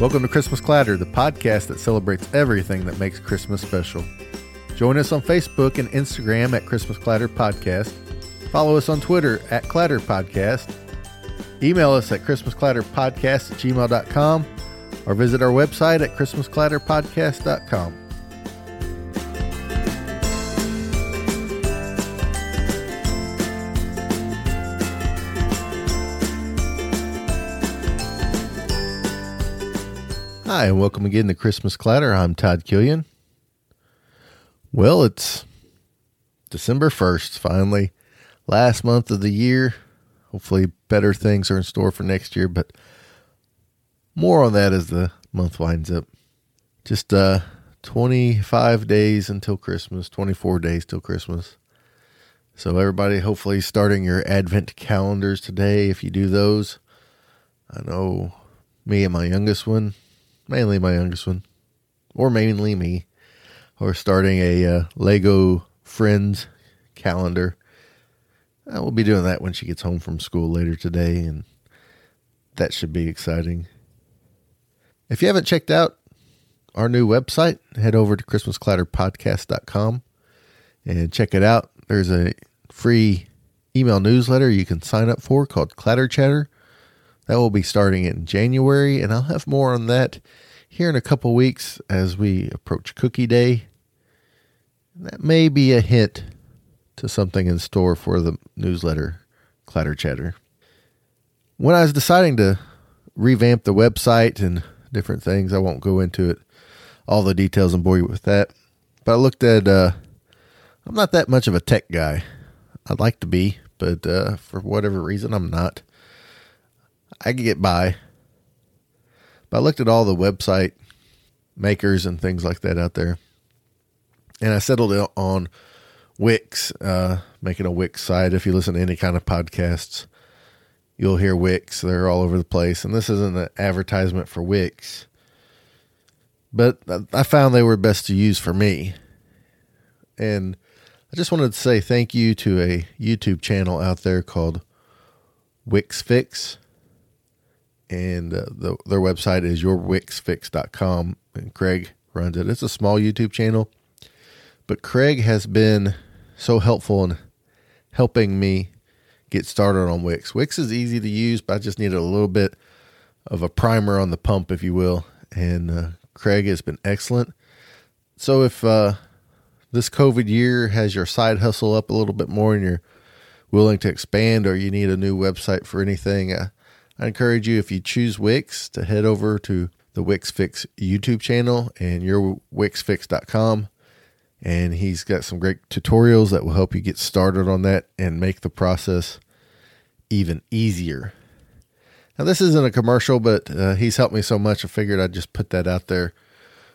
Welcome to Christmas Clatter, the podcast that celebrates everything that makes Christmas special. Join us on Facebook and Instagram at Christmas Clatter Podcast. Follow us on Twitter at Clatter Podcast. Email us at ChristmasClatterPodcast at gmail.com or visit our website at ChristmasClatterPodcast.com. Hi, and welcome again to Christmas Clatter. I'm Todd Killian. Well, it's December 1st, finally. Last month of the year. Hopefully, better things are in store for next year, but more on that as the month winds up. Just uh, 25 days until Christmas, 24 days till Christmas. So, everybody, hopefully, starting your Advent calendars today if you do those. I know me and my youngest one mainly my youngest one, or mainly me, or starting a uh, Lego Friends calendar. I uh, will be doing that when she gets home from school later today, and that should be exciting. If you haven't checked out our new website, head over to ChristmasClatterPodcast.com and check it out. There's a free email newsletter you can sign up for called Clatter Chatter. That will be starting in January, and I'll have more on that here in a couple weeks as we approach Cookie Day. That may be a hint to something in store for the newsletter Clatter Chatter. When I was deciding to revamp the website and different things, I won't go into it, all the details and bore you with that. But I looked at, uh, I'm not that much of a tech guy. I'd like to be, but uh, for whatever reason, I'm not. I can get by. But I looked at all the website makers and things like that out there. And I settled on Wix, uh, making a Wix site. If you listen to any kind of podcasts, you'll hear Wix. They're all over the place. And this isn't an advertisement for Wix, but I found they were best to use for me. And I just wanted to say thank you to a YouTube channel out there called Wix Fix and uh, the, their website is yourwixfix.com and Craig runs it. It's a small YouTube channel, but Craig has been so helpful in helping me get started on Wix. Wix is easy to use, but I just needed a little bit of a primer on the pump, if you will. And uh, Craig has been excellent. So if uh, this COVID year has your side hustle up a little bit more and you're willing to expand or you need a new website for anything, uh, I encourage you, if you choose Wix, to head over to the Wix Fix YouTube channel and your yourwixfix.com. And he's got some great tutorials that will help you get started on that and make the process even easier. Now, this isn't a commercial, but uh, he's helped me so much. I figured I'd just put that out there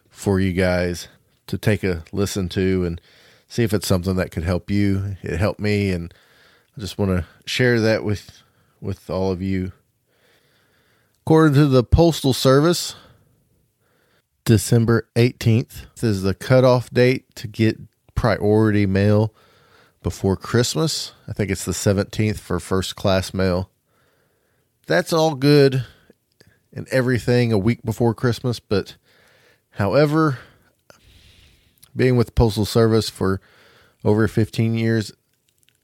for you guys to take a listen to and see if it's something that could help you. It helped me, and I just want to share that with with all of you According to the Postal Service, December 18th is the cutoff date to get priority mail before Christmas. I think it's the 17th for first class mail. That's all good and everything a week before Christmas, but however, being with the Postal Service for over 15 years,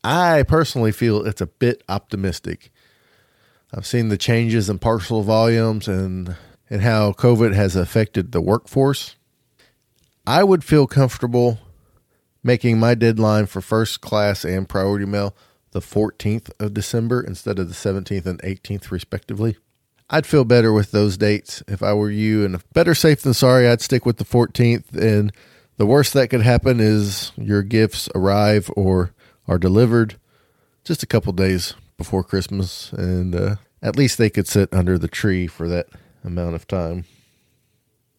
I personally feel it's a bit optimistic. I've seen the changes in parcel volumes and and how COVID has affected the workforce. I would feel comfortable making my deadline for first class and priority mail the 14th of December instead of the 17th and 18th, respectively. I'd feel better with those dates if I were you, and better safe than sorry, I'd stick with the 14th. And the worst that could happen is your gifts arrive or are delivered just a couple days before Christmas, and uh, at least they could sit under the tree for that amount of time.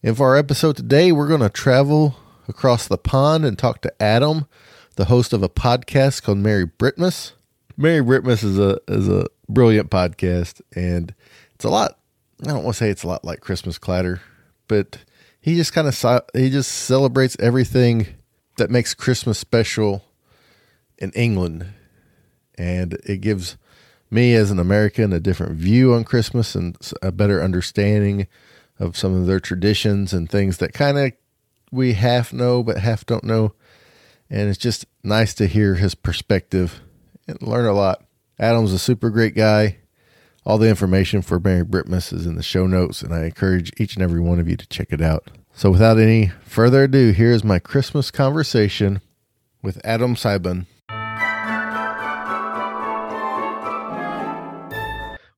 And for our episode today, we're going to travel across the pond and talk to Adam, the host of a podcast called Merry Britsmas. Merry Britsmas is a is a brilliant podcast, and it's a lot. I don't want to say it's a lot like Christmas Clatter, but he just kind of he just celebrates everything that makes Christmas special in England, and it gives me as an American a different view on Christmas and a better understanding of some of their traditions and things that kind of we half know but half don't know. And it's just nice to hear his perspective and learn a lot. Adam's a super great guy. All the information for Merry Britsmas is in the show notes, and I encourage each and every one of you to check it out. So, without any further ado, here's my Christmas conversation with Adam Sibun.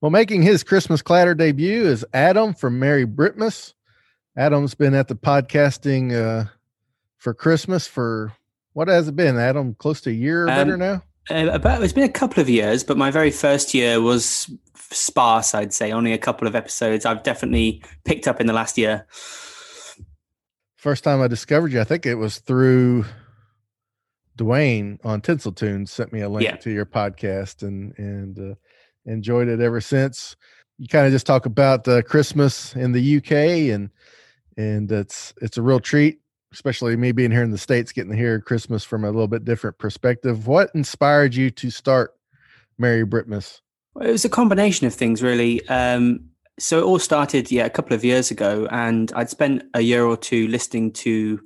Well, making his Christmas Clatter debut is Adam from Merry Britsmas. Adam's been at the podcasting uh, for Christmas for what has it been, Adam? Close to a year or um, better now? Uh, about it's been a couple of years, but my very first year was sparse. I'd say only a couple of episodes. I've definitely picked up in the last year. First time I discovered you, I think it was through Dwayne on Tinsel Tunes sent me a link yeah. to your podcast and and uh, enjoyed it ever since. You kind of just talk about uh, Christmas in the UK and and it's it's a real treat especially me being here in the states getting to hear christmas from a little bit different perspective. What inspired you to start merry britsmas? Well, it was a combination of things really. Um, so it all started yeah a couple of years ago and i'd spent a year or two listening to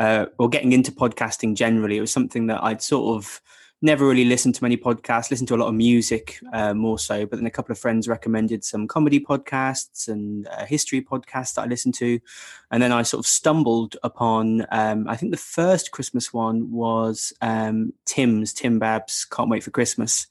uh, or getting into podcasting generally. It was something that i'd sort of never really listened to many podcasts, listened to a lot of music uh, more so. But then a couple of friends recommended some comedy podcasts and uh, history podcasts that I listened to. And then I sort of stumbled upon, um, I think the first Christmas one was um, Tim's, Tim Babs, Can't Wait for Christmas.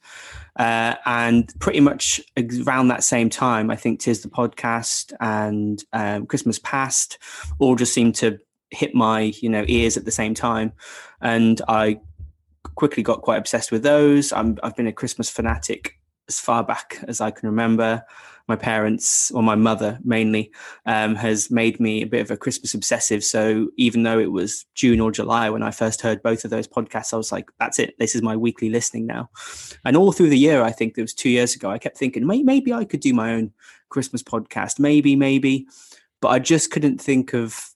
Uh, and pretty much around that same time, I think Tis the Podcast and um, Christmas Past all just seemed to hit my you know ears at the same time and i quickly got quite obsessed with those. i have been a Christmas fanatic as far back as I can remember. My parents, or my mother mainly, um, has made me a bit of a Christmas obsessive. So even though it was June or July when I first heard both of those podcasts, I was like, that's it. This is my weekly listening now. And all through the year, I think it was two years ago, I kept thinking maybe I could do my own Christmas podcast. Maybe, maybe. But I just couldn't think of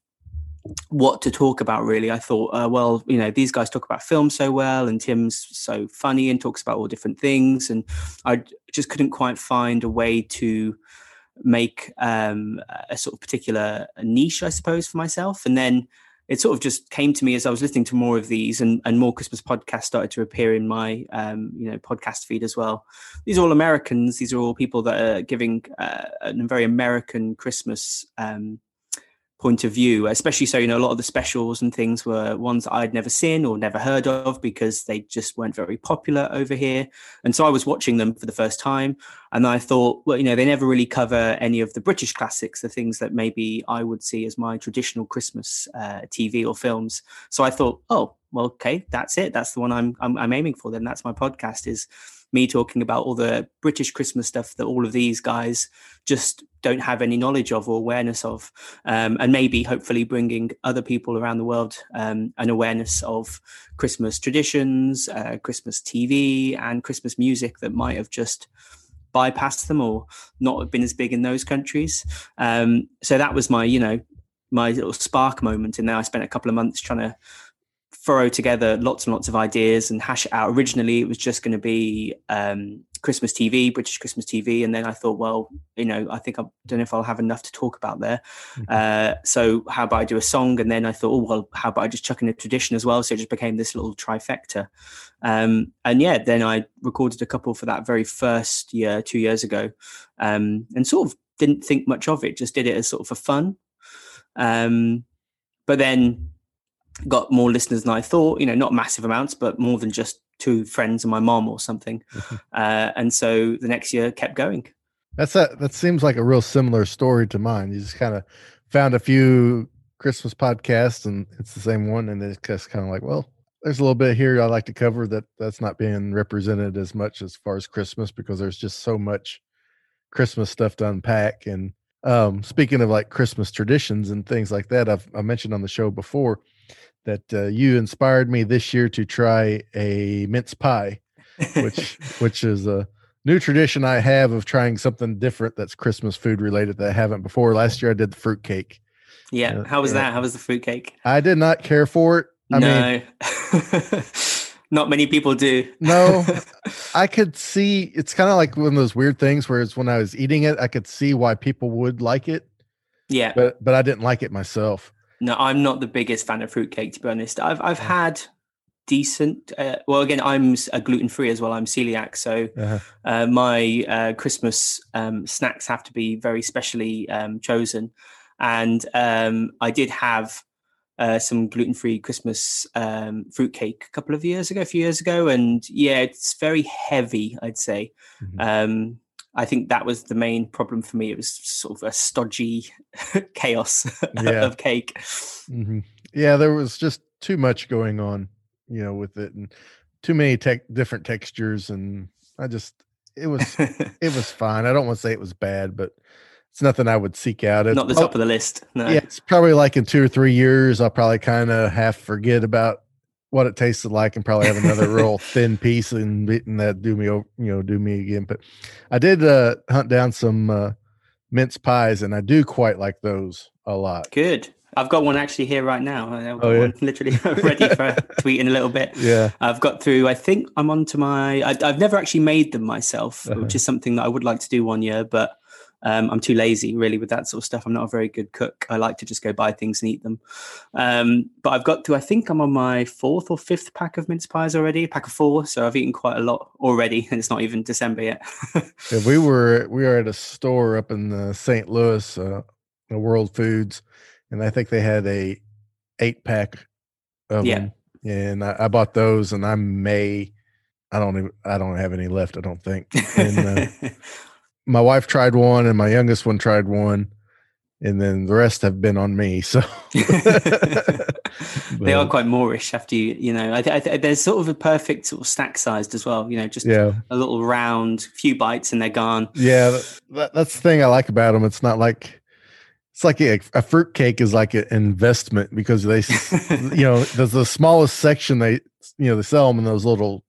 what to talk about really. I thought uh, well you know these guys talk about film so well and tim's so funny and talks about all different things and i just couldn't quite find a way to make um, a sort of particular niche i suppose for myself. And then it sort of just came to me as i was listening to more of these and, and more christmas podcasts started to appear in my um, you know podcast feed as well. These are all americans. These are all people that are giving uh, a very american christmas um, point of view, especially so, you know, a lot of the specials and things were ones that I'd never seen or never heard of because they just weren't very popular over here. And so I was watching them for the first time and I thought, well, you know, they never really cover any of the British classics, the things that maybe I would see as my traditional Christmas uh, TV or films. So I thought, oh, well, okay, that's it. That's the one I'm, I'm, I'm aiming for. Then that's my podcast is me talking about all the British Christmas stuff that all of these guys just don't have any knowledge of or awareness of, um, and maybe hopefully bringing other people around the world um, an awareness of Christmas traditions, uh, Christmas TV, and Christmas music that might have just bypassed them or not been as big in those countries. Um, so that was my, you know, my little spark moment, and then I spent a couple of months trying to throw together lots and lots of ideas and hash it out. Originally, it was just going to be um, Christmas TV, British Christmas TV, and then I thought, well, you know, I think I don't know if I'll have enough to talk about there. Mm-hmm. Uh, so how about I do a song? And then I thought, oh well, how about I just chuck in a tradition as well? So it just became this little trifecta. Um, and yeah, then I recorded a couple for that very first year, two years ago, um, and sort of didn't think much of it. Just did it as sort of for fun. Um, but then got more listeners than I thought. You know, not massive amounts, but more than just two friends and my mom or something. Uh, and so the next year kept going. That's a, that seems like a real similar story to mine. You just kind of found a few Christmas podcasts and it's the same one. And it's just kind of like, well, there's a little bit here I like to cover that that's not being represented as much as far as Christmas because there's just so much Christmas stuff to unpack. And um, speaking of like Christmas traditions and things like that, I've I mentioned on the show before that uh, you inspired me this year to try a mince pie, which which is a new tradition I have of trying something different that's Christmas food related that I haven't before. Last year I did the fruit cake. Yeah, uh, how was that? How was the fruit cake? I did not care for it. I no. mean, not many people do. no, I could see it's kind of like one of those weird things where it's when I was eating it, I could see why people would like it. Yeah. but but I didn't like it myself. No, I'm not the biggest fan of fruitcake, to be honest. I've I've had decent. Uh, well, again, I'm a gluten free as well. I'm celiac, so Uh-huh. uh, my uh, Christmas um, snacks have to be very specially um, chosen. And um, I did have uh, some gluten free Christmas um, fruitcake a couple of years ago, a few years ago, and yeah, it's very heavy. I'd say. Mhm. I think that was the main problem for me. It was sort of a stodgy chaos Yeah. of cake. hmm Yeah, there was just too much going on, you know, with it, and too many tech different textures, and I just it was it was fine. I don't want to say it was bad, but it's nothing I would seek out. It's Not the top of the list. No. Yeah, it's probably like in two or three years, I'll probably kind of half forget about what it tasted like, and probably have another real thin piece, and, and that do me, you know, do me again. But I did uh, hunt down some uh, mince pies, and I do quite like those a lot. Good. I've got one actually here right now. I've got Oh, yeah. one literally ready for tweeting a little bit. Yeah, I've got through. I think I'm on to my. I, I've never actually made them myself, Uh-huh. which is something that I would like to do one year, but um, I'm too lazy really with that sort of stuff. I'm not a very good cook. I like to just go buy things and eat them. Um, but I've got to. I think I'm on my fourth or fifth pack of mince pies already. Pack of four, so I've eaten quite a lot already, and it's not even December yet. Yeah, we were we were at a store up in uh, St. Louis, uh, the World Foods, and I think they had a eight pack of Yeah. them. And I, I bought those, and I may, I don't even, I don't have any left. I don't think. And uh, my wife tried one, and my youngest one tried one, and then the rest have been on me. So they are quite moorish after you, you know. I th- I th- there's sort of a perfect sort of snack sized as well, you know, just yeah, a little round, few bites and they're gone. yeah. That, that, that's the thing I like about them. It's not like. It's like a, a fruit cake is like an investment because they you know, there's the smallest section they, you know, they sell them in those little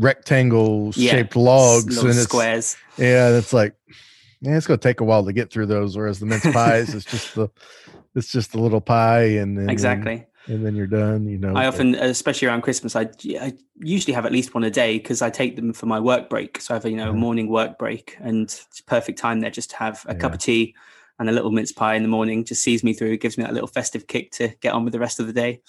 rectangle Yeah, shaped logs, little and it's squares. yeah, and it's like, yeah, it's gonna take a while to get through those. Whereas the mince pies, it's just the, it's just a little pie, and then Exactly. and then you're done. You know, I often, especially around Christmas, I, I usually have at least one a day because I take them for my work break. So I have a you know a morning work break, and it's a perfect time there just to have a cup of tea and a little mince pie in the morning. Just sees me through, gives me that little festive kick to get on with the rest of the day.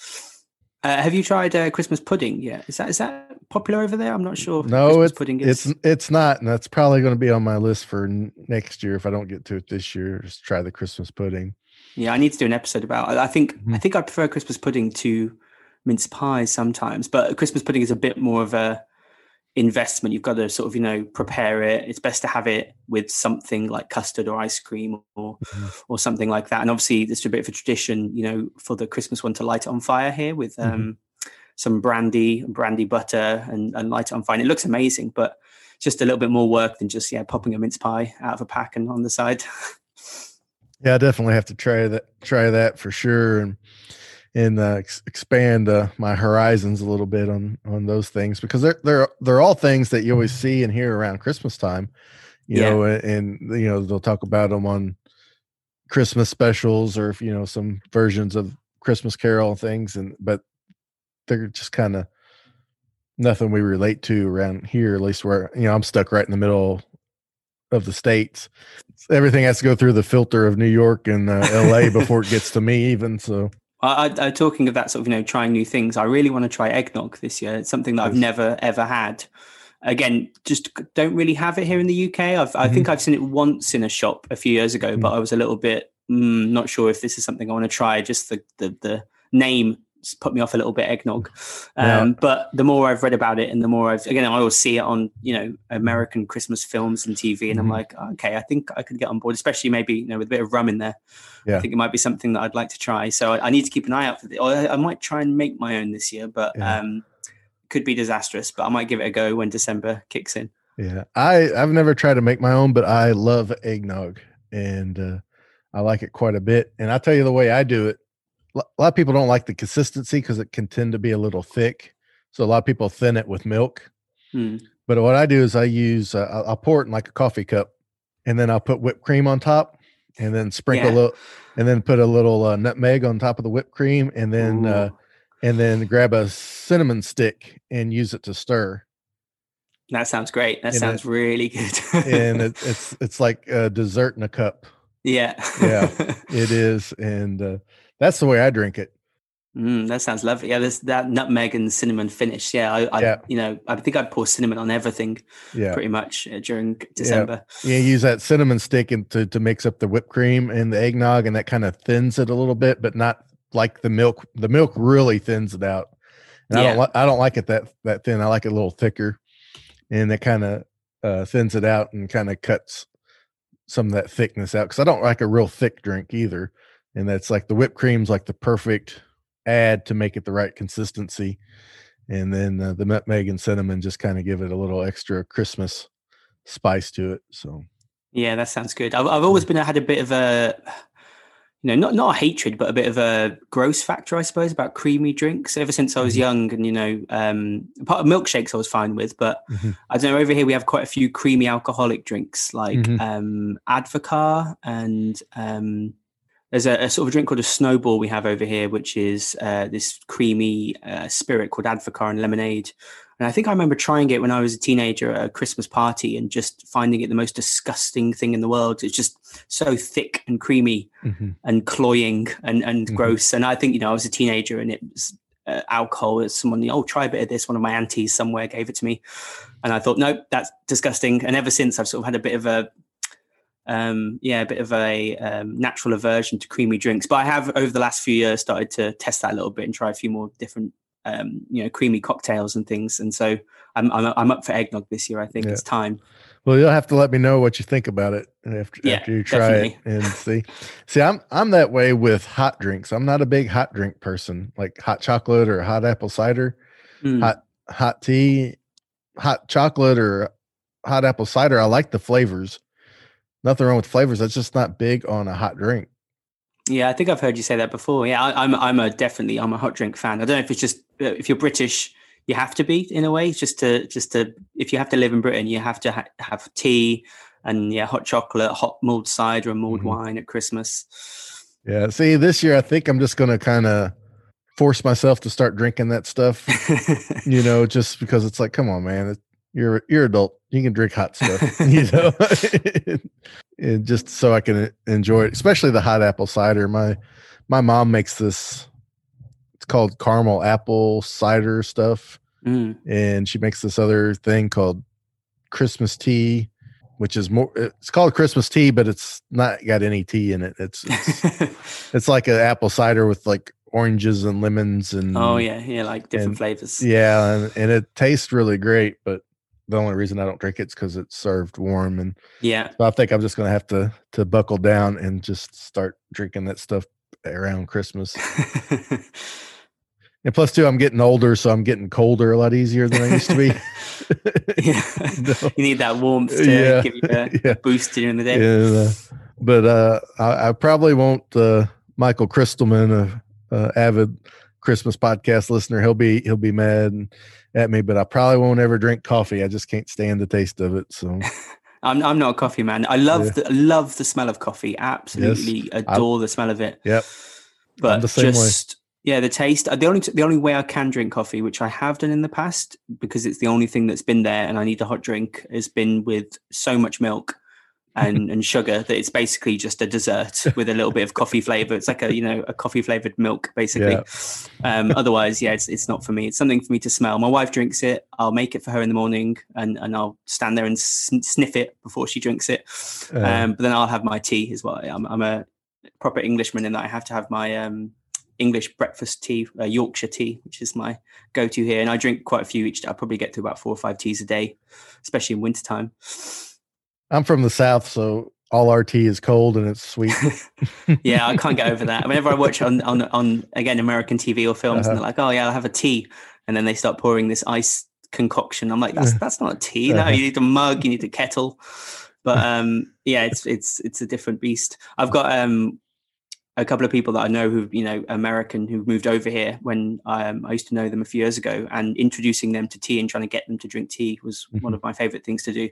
Uh, have you tried uh, Christmas pudding yet? Is that is that popular over there? I'm not sure. no, Christmas it's pudding is. it's it's not, and that's probably going to be on my list for n- next year if I don't get to it this year. Just try the Christmas pudding. Yeah, I need to do an episode about. I I think I Mhm. think I prefer Christmas pudding to mince pies sometimes, but Christmas pudding is a bit more of a investment. You've got to sort of you know prepare it. It's best to have it with something like custard or ice cream or Mhm. or something like that. And obviously, there's a bit of a tradition, you know, for the Christmas one to light it on fire here with Mhm. um, some brandy, brandy butter, and, and light it on fire. And it looks amazing, but just a little bit more work than just yeah popping a mince pie out of a pack and on the side. Yeah, I definitely have to try that. Try that for sure, and and uh, ex- expand uh, my horizons a little bit on on those things because they're they're they're all things that you always see and hear around Christmas time. You Yeah. know, and, and you know they'll talk about them on Christmas specials or if you know some versions of Christmas Carol things, and but they're just kind of nothing we relate to around here. At least where you know I'm stuck right in the middle of the states. Everything has to go through the filter of New York and uh, L.A. before it gets to me. Even so, I, I, talking of that sort of you know trying new things. I really want to try eggnog this year. It's something that I've never ever had. Again, just don't really have it here in the UK. I've, I think I've seen it once in a shop a few years ago, but I was a little bit mm, not sure if this is something I want to try. Just the the, the name put me off a little bit. Eggnog, Yeah. um, but the more I've read about it, and the more I've again, I always see it on you know American Christmas films and TV, and I'm Mhm. like, okay, I think I could get on board, especially maybe you know with a bit of rum in there. I think it might be something that I'd like to try. So I, I need to keep an eye out for it. I, I might try and make my own this year, but Yeah. um, could be disastrous. But I might give it a go when December kicks in. yeah, I I've never tried to make my own, but I love eggnog and uh, I like it quite a bit. And I'll tell you the way I do it. A lot of people don't like the consistency because it can tend to be a little thick. So a lot of people thin it with milk. Hmm. But what I do is I use uh, I'll, pour it in like a coffee cup, and then I'll put whipped cream on top, and then sprinkle Yeah. a little, and then put a little uh, nutmeg on top of the whipped cream, and then uh, and then grab a cinnamon stick and use it to stir. that sounds great. That and sounds really good. And it, it's it's like a dessert in a cup. Yeah. Yeah. it is, and uh, that's the way I drink it. Mm, that sounds lovely. Yeah, there's that nutmeg and cinnamon finish. Yeah, I, I Yeah. you know, I think I'd pour cinnamon on everything Yeah, pretty much uh, during December. yeah. Use that cinnamon stick and to to mix up the whipped cream and the eggnog, and that kind of thins it a little bit, but not like the milk. The milk really thins it out, and I don't Yeah. li- I don't like it that that thin. I like it a little thicker, and it kind of uh, thins it out and kind of cuts some of that thickness out because I don't like a real thick drink either. And that's like the whipped cream's like the perfect add to make it the right consistency. And then uh, the nutmeg and cinnamon just kind of give it a little extra Christmas spice to it. So Yeah, that sounds good. I've, I've always been i had a bit of a, you know, not not a hatred, but a bit of a gross factor, I suppose, about creamy drinks. Ever since I was Mhm. young, and you know, um, part of milkshakes I was fine with, but Mhm. I don't know. Over here, we have quite a few creamy alcoholic drinks like Mhm. um, Advocaat and um, there's a, a sort of a drink called a Snowball we have over here, which is uh, this creamy uh, spirit called Advocaat and lemonade. And I think I remember trying it when I was a teenager at a Christmas party and just finding it the most disgusting thing in the world. It's just so thick and creamy Mhm. and cloying and, and Mhm. gross. And I think, you know, I was a teenager and it was uh, alcohol. As someone, oh, try a bit of this. One of my aunties somewhere gave it to me. And I thought, no, that's disgusting. And ever since, I've sort of had a bit of a, um, yeah, a bit of a um, natural aversion to creamy drinks. But I have, over the last few years, started to test that a little bit and try a few more different um, you know, creamy cocktails and things. And so I'm I'm, I'm up for eggnog this year. I think Yeah. it's time. Well, you'll have to let me know what you think about it after Yeah, after you try definitely. it and see. See, I'm I'm that way with hot drinks. I'm not a big hot drink person, like hot chocolate or hot apple cider, Mm. hot hot tea, hot chocolate or hot apple cider. I like the flavors. Nothing wrong with flavors. That's just not big on a hot drink. Yeah, I think I've heard you say that before. Yeah, I, I'm I'm a definitely I'm a hot drink fan. I don't know if it's just uh, if you're British, you have to be in a way just to just to if you have to live in Britain, you have to ha- have tea and yeah, hot chocolate, hot mulled cider, and mulled Mhm. wine at Christmas. Yeah. See, this year I think I'm just gonna kind of force myself to start drinking that stuff. you know, just because it's like, come on, man, it, you're you're adult, you can drink hot stuff, you know, and just so I can enjoy it, especially the hot apple cider. My my mom makes this. It's called caramel apple cider stuff, Mm. and she makes this other thing called Christmas tea, which is more. It's called Christmas tea, but it's not got any tea in it. It's it's, it's like an apple cider with like oranges and lemons and oh yeah, yeah, like different and- flavors. yeah, and, and it tastes really great, but the only reason I don't drink it's because it's served warm, and Yeah, so I think I'm just gonna have to to buckle down and just start drinking that stuff around Christmas. And plus, too, I'm getting older, so I'm getting colder a lot easier than I used to be. yeah. No. You need that warmth to Yeah, give you a, yeah. boost during the day. And, uh, but uh, I, I probably won't. Uh, Michael Christelman, a, a avid Christmas podcast listener, he'll be he'll be mad at me, but I probably won't ever drink coffee. I just can't stand the taste of it. So I'm I'm not a coffee man. I love Yeah. the love the smell of coffee. Absolutely adore the smell of it. Yep. But same way. just yeah, the taste. The only the only way I can drink coffee, which I have done in the past, because it's the only thing that's been there, and I need a hot drink, has been with so much milk and and sugar that it's basically just a dessert with a little bit of coffee flavor. It's like a you know a coffee flavored milk basically. Yeah. Um, otherwise, yeah, it's it's not for me. It's something for me to smell. My wife drinks it. I'll make it for her in the morning, and and I'll stand there and sn- sniff it before she drinks it. uh, Um, but then I'll have my tea as well. I'm, I'm a proper Englishman in that I have to have my um, English breakfast tea, uh, Yorkshire tea, which is my go-to here. And I drink quite a few each day. I probably get to about four or five teas a day, especially in wintertime. I'm from the south, so all our tea is cold and it's sweet. yeah, I can't get over that. Whenever I watch on on, on again American TV or films, and they're like, "Oh yeah, I'll have a tea," and then they start pouring this ice concoction. I'm like, "That's that's not a tea. No, Uh-huh. you need a mug. You need a kettle." But um, yeah, it's it's it's a different beast. I've got um a couple of people that I know who you know American who moved over here when um, I used to know them a few years ago, and introducing them to tea and trying to get them to drink tea was one Mhm. of my favorite things to do.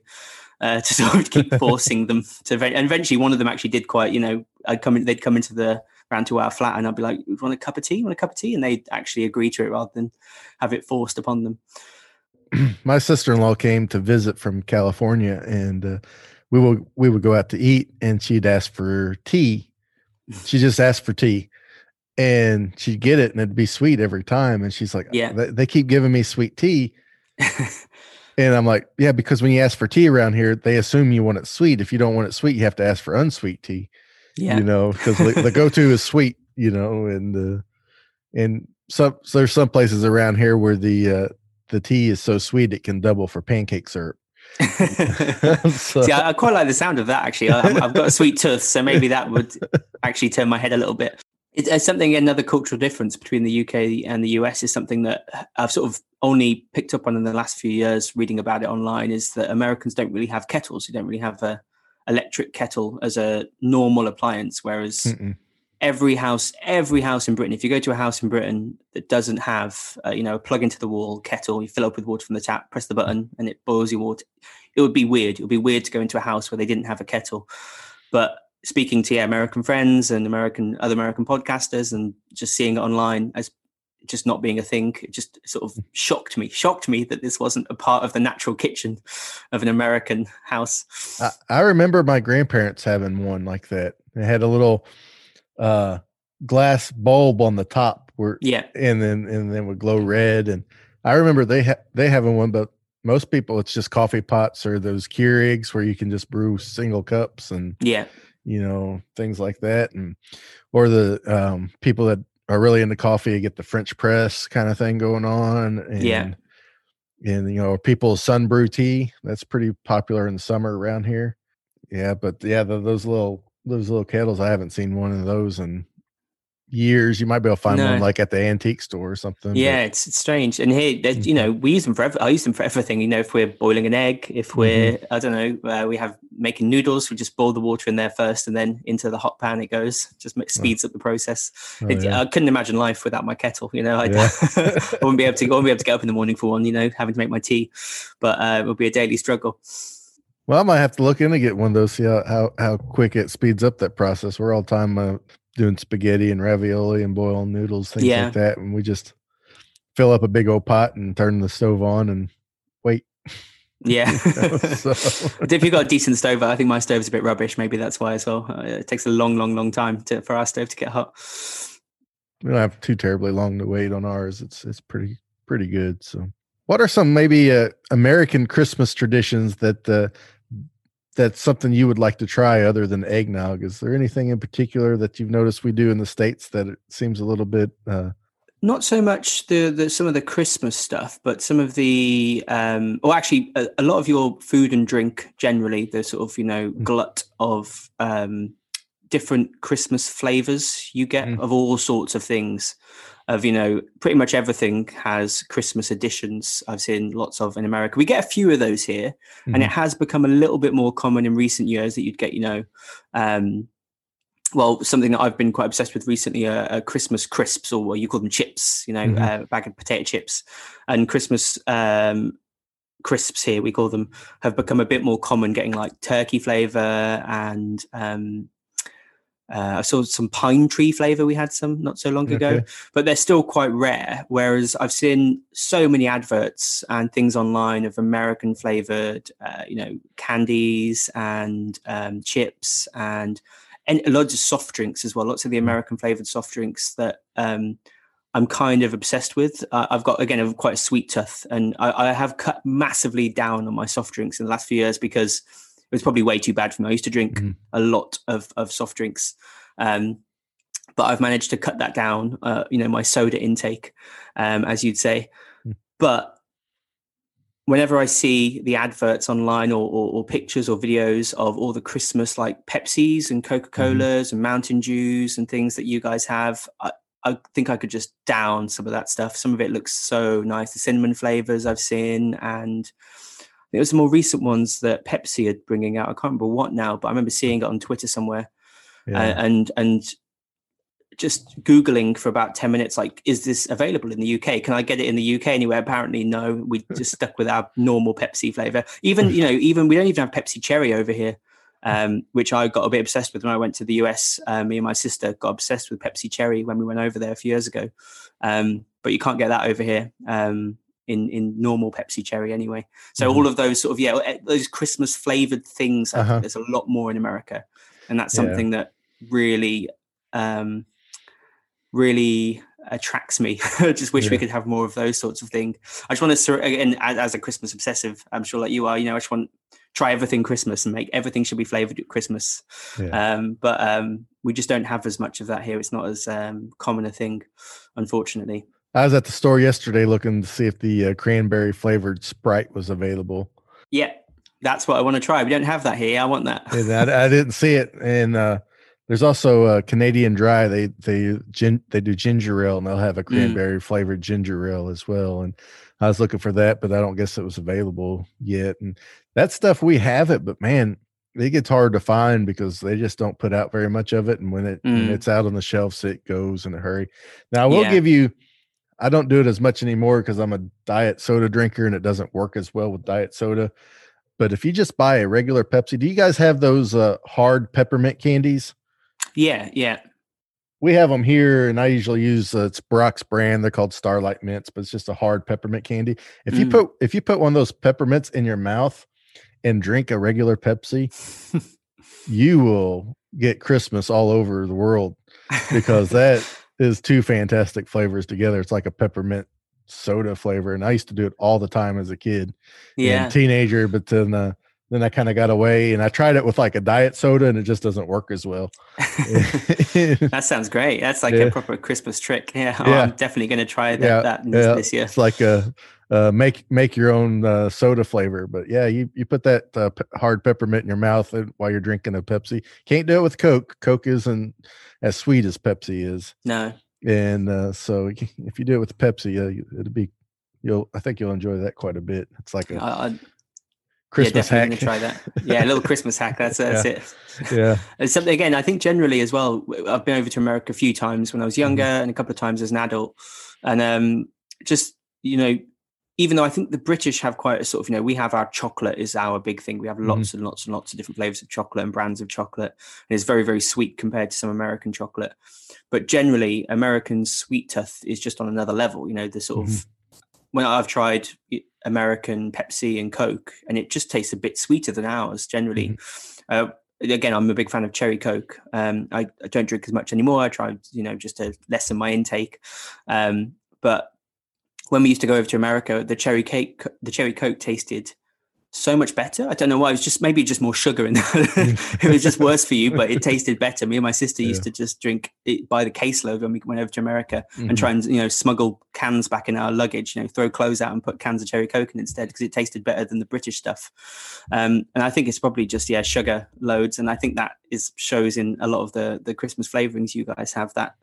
Uh, to sort of keep forcing them to, and eventually one of them actually did quite. You know, I'd come in, they'd come into the round to our flat, and I'd be like, "You "Want a cup of tea? Want a cup of tea?" And they'd actually agree to it rather than have it forced upon them. my sister-in-law came to visit from California and uh, we would we would go out to eat, and she'd ask for tea. She just asked for tea, and she'd get it, and it'd be sweet every time. And she's like, Yeah. they, they keep giving me sweet tea. And I'm like, yeah, because when you ask for tea around here, they assume you want it sweet. If you don't want it sweet, you have to ask for unsweet tea. yeah. You know, because the, the go-to is sweet. You know, and uh, and some so there's some places around here where the uh, the tea is so sweet it can double for pancake syrup. So- See, I, I quite like the sound of that. Actually, I, I've got a sweet tooth, so maybe that would actually turn my head a little bit. It's something. Another cultural difference between the UK and the US is something that I've sort of only picked up on in the last few years, reading about it online. Is that Americans don't really have kettles. You don't really have a electric kettle as a normal appliance, whereas Mm-mm. Every house every house in britain if you go to a house in britain that doesn't have uh, you know a plug into the wall kettle you fill up with water from the tap press the button and it boils your water it would be weird. It would be weird to go into a house where they didn't have a kettle. But speaking to yeah, american friends and american other american podcasters and just seeing it online as just not being a thing it just sort of shocked me shocked me that this wasn't a part of the natural kitchen of an american house. I, I remember my grandparents having one like that. They had a little uh glass bulb on the top where yeah. and then and then would glow red and I remember they ha- they having one but most people it's just coffee pots or those Keurigs where you can just brew single cups and yeah. you know things like that and or the um people that are really into coffee get the French press kind of thing going on and Yeah. and you know people sun brew tea. That's pretty popular in the summer around here. Yeah but yeah the, those little those little kettles I haven't seen one of those in years you might be able to find one like at the antique store or something Yeah, it's, it's strange. And here, you know, we use them for I use them for everything. You know, if we're boiling an egg, if we're, I don't know, uh, we have making noodles, we just boil the water in there first and then into the hot pan it goes. Just makes, speeds up the process. Oh, It- yeah. I couldn't imagine life without my kettle. You know, Yeah. I wouldn't be able to. I wouldn't be able to get up in the morning for one. You know, having to make my tea, but uh, it would be a daily struggle. Well, I might have to look in to get one of those. See how how, how quick it speeds up that process. We're all time uh, doing spaghetti and ravioli and boiling noodles, things Yeah. like that, and we just fill up a big old pot and turn the stove on and wait. Yeah. so, if you've got a decent stove, I think my stove's a bit rubbish. Maybe that's why as well. Uh, it takes a long, long, long time to, for our stove to get hot. we don't have too terribly long to wait on ours. It's it's pretty pretty good. So, what are some maybe uh, American Christmas traditions that uh, that's something you would like to try other than eggnog? Is there anything in particular that you've noticed we do in the states that it seems a little bit? Uh, not so much the, the some of the Christmas stuff, but some of the um or actually a, a lot of your food and drink generally, the sort of, you know, glut of um different Christmas flavors you get Mm. of all sorts of things. Of you know, pretty much everything has Christmas editions. I've seen lots of in America. We get a few of those here, and Mhm. it has become a little bit more common in recent years that you'd get, you know, um, well, something that I've been quite obsessed with recently are, are Christmas crisps, or you call them chips, you know, Mhm. uh, bag of potato chips, and Christmas um, crisps here we call them have become a bit more common, getting like turkey flavor and. Um, uh, I saw some pine tree flavor. We had some not so long ago, but they're still quite rare. Whereas I've seen so many adverts and things online of American flavored, uh, you know, candies and um, chips and and loads of soft drinks as well. Lots of the American flavored soft drinks that um, I'm kind of obsessed with. Uh, I've got again a, quite a sweet tooth, and I, I have cut massively down on my soft drinks in the last few years because it was probably way too bad for me. I used to drink Mhm. a lot of of soft drinks. Um, but I've managed to cut that down, uh, you know, my soda intake, um, as you'd say. Mm. But whenever I see the adverts online or, or, or pictures or videos of all the Christmas like Pepsis and Coca Colas and Mountain Dews and things that you guys have, I, I think I could just down some of that stuff. Some of it looks so nice. The cinnamon flavors I've seen, and there was the more recent ones that Pepsi are bringing out. I can't remember what now, but I remember seeing it on Twitter somewhere. Yeah. uh, and and just googling for about 10 minutes like is this available in the uk can i get it in the uk anywhere? Apparently no. We just stuck with our normal pepsi flavor. Even you know even we don't even have pepsi cherry over here um, which i got a bit obsessed with when i went to the us uh, me and my sister got obsessed with pepsi cherry when we went over there a few years ago. Um, but you can't get that over here. Um, in in normal Pepsi Cherry anyway. So Mhm. all of those sort of yeah eh, those Christmas flavored things. Uh-huh. there's a lot more in America, and that's Yeah. something that really um, really attracts me. I just wish we could have more of those sorts of thing. I just want to again as, as a Christmas obsessive. I'm sure like you are. You know, I just want try everything Christmas and make everything should be flavored at Christmas. Yeah. Um, but um, we just don't have as much of that here. It's not as um, common a thing, unfortunately. I was at the store yesterday looking to see if the uh, cranberry flavored Sprite was available. Yeah, that's what I want to try. We don't have that here. I want that. I, I didn't see it. And uh, there's also uh, Canadian Dry. They they gin, they do ginger ale, and they'll have a cranberry flavored ginger ale as well. And I was looking for that, but I don't guess it was available yet. And that stuff we have it, but man, it gets hard to find because they just don't put out very much of it. And when it when Mm. it's out on the shelves, it goes in a hurry. Now I will Yeah. give you. I don't do it as much anymore because I'm a diet soda drinker and it doesn't work as well with diet soda. But if you just buy a regular Pepsi, do you guys have those uh, hard peppermint candies? Yeah, yeah. We have them here, and I usually use uh, it's Brach's brand. They're called Starlight Mints, but it's just a hard peppermint candy. If you Mm. put if you put one of those peppermints in your mouth and drink a regular Pepsi, you will get Christmas all over the world because that is two fantastic flavors together. It's like a peppermint soda flavor, and I used to do it all the time as a kid yeah. and teenager, but then uh, then I kind of got away and I tried it with like a diet soda and it just doesn't work as well. that sounds great. That's like Yeah. a proper Christmas trick. Yeah, oh, Yeah. I'm definitely going to try that, Yeah, that this, this year. It's like a uh, make make your own uh, soda flavor, but yeah, you you put that uh, pe- hard peppermint in your mouth while you're drinking a Pepsi. Can't do it with Coke. Coke isn't as sweet as Pepsi is, No, and uh, so if you do it with Pepsi, uh, it'll be you'll I think you'll enjoy that quite a bit. It's like a I, I, yeah, Christmas definitely hack. try that. Yeah, a little Christmas hack. That's that's Yeah. it. yeah, It's something again. I think generally as well. I've been over to America a few times when I was Mm-hmm. younger, and a couple of times as an adult. And um, just you know, even though I think the British have quite a sort of you know, we have our chocolate is our big thing. We have Mm-hmm. lots and lots and lots of different flavors of chocolate and brands of chocolate, and it's very very sweet compared to some American chocolate. But generally, American sweet tooth is just on another level. You know, the sort of when I've tried American Pepsi and Coke, and it just tastes a bit sweeter than ours generally. Uh, again, I'm a big fan of cherry Coke. Um, I, I don't drink as much anymore. I tried, you know, just to lessen my intake. Um, but when we used to go over to America, the cherry cake, the cherry Coke tasted so much better. I don't know why. It was just maybe just more sugar in that. it was just worse for you, but it tasted better. Me and my sister used to just drink it by the caseload when we went over to America Mhm. and try and you know smuggle cans back in our luggage. You know, throw clothes out and put cans of cherry coke in instead because it tasted better than the British stuff. Um, and I think it's probably just yeah sugar loads, and I think that is shows in a lot of the the Christmas flavorings you guys have that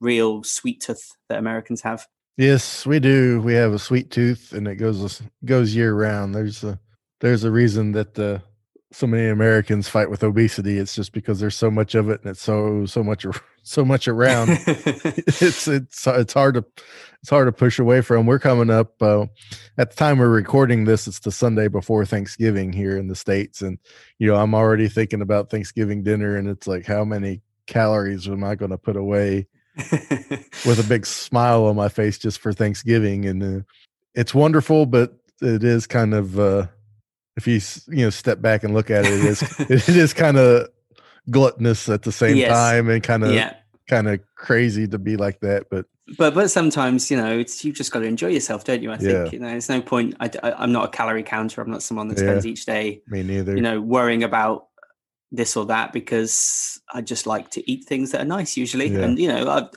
real sweet tooth that Americans have. Yes, we do. We have a sweet tooth, and it goes goes year round. There's a there's a reason that uh, so many Americans fight with obesity. It's just because there's so much of it, and it's so so much so much around. it's it's it's hard to it's hard to push away from. We're coming up uh, at the time we're recording this. It's the Sunday before Thanksgiving here in the states, and you know I'm already thinking about Thanksgiving dinner, and it's like how many calories am I going to put away? with a big smile on my face just for Thanksgiving, and uh, it's wonderful. But it is kind of uh, if you you know step back and look at it, it is it is kind of gluttonous at the same Yes. time, and kind of yeah. kind of crazy to be like that. But but but sometimes you know it's you just got to enjoy yourself don't you i think Yeah. you know there's no point I, am not a calorie counter i'm not someone that Yeah. spends each day me neither. you know worrying about this or that because i just like to eat things that are nice usually. Yeah. and you know I,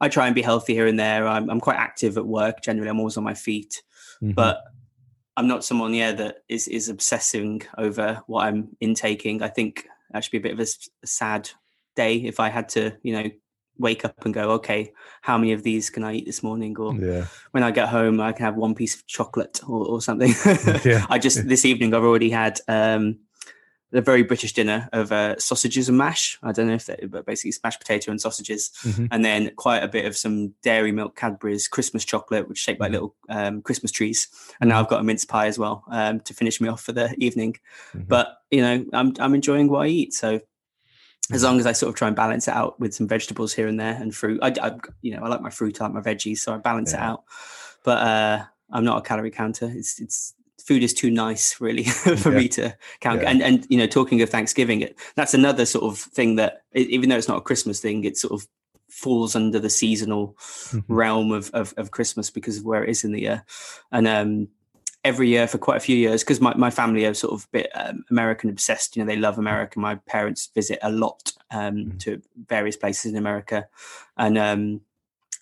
I try and be healthy here and there. I'm, I'm quite active at work generally. I'm always on my feet. Mhm. but i'm not someone yeah that is is obsessing over what i'm intaking. I think that should be a bit of a sad day if i had to you know wake up and go okay how many of these can i eat this morning? Or yeah, when i get home i can have one piece of chocolate or, or something. Yeah. i just this evening i've already had um a very british dinner of uh, sausages and mash i don't know if they but basically mashed potato and sausages Mhm. and then quite a bit of some dairy milk cadbury's christmas chocolate which shaped like Mhm. little um, christmas trees and now i've got a mince pie as well um, to finish me off for the evening Mhm. but you know i'm i'm enjoying what i eat so as long as I sort of try and balance it out with some vegetables here and there and fruit, I, I you know I like my fruit, I like my veggies, so I balance it out. But uh, I'm not a calorie counter. It's it's food is too nice really for Yeah. me to count. Yeah. And and you know, talking of Thanksgiving, it, that's another sort of thing that even though it's not a Christmas thing, it sort of falls under the seasonal Mhm. realm of, of of Christmas because of where it is in the year. And um every year for quite a few years because my, my family are sort of a bit um, American obsessed. You know, they love America. My parents visit a lot um, Mhm. to various places in America, and um,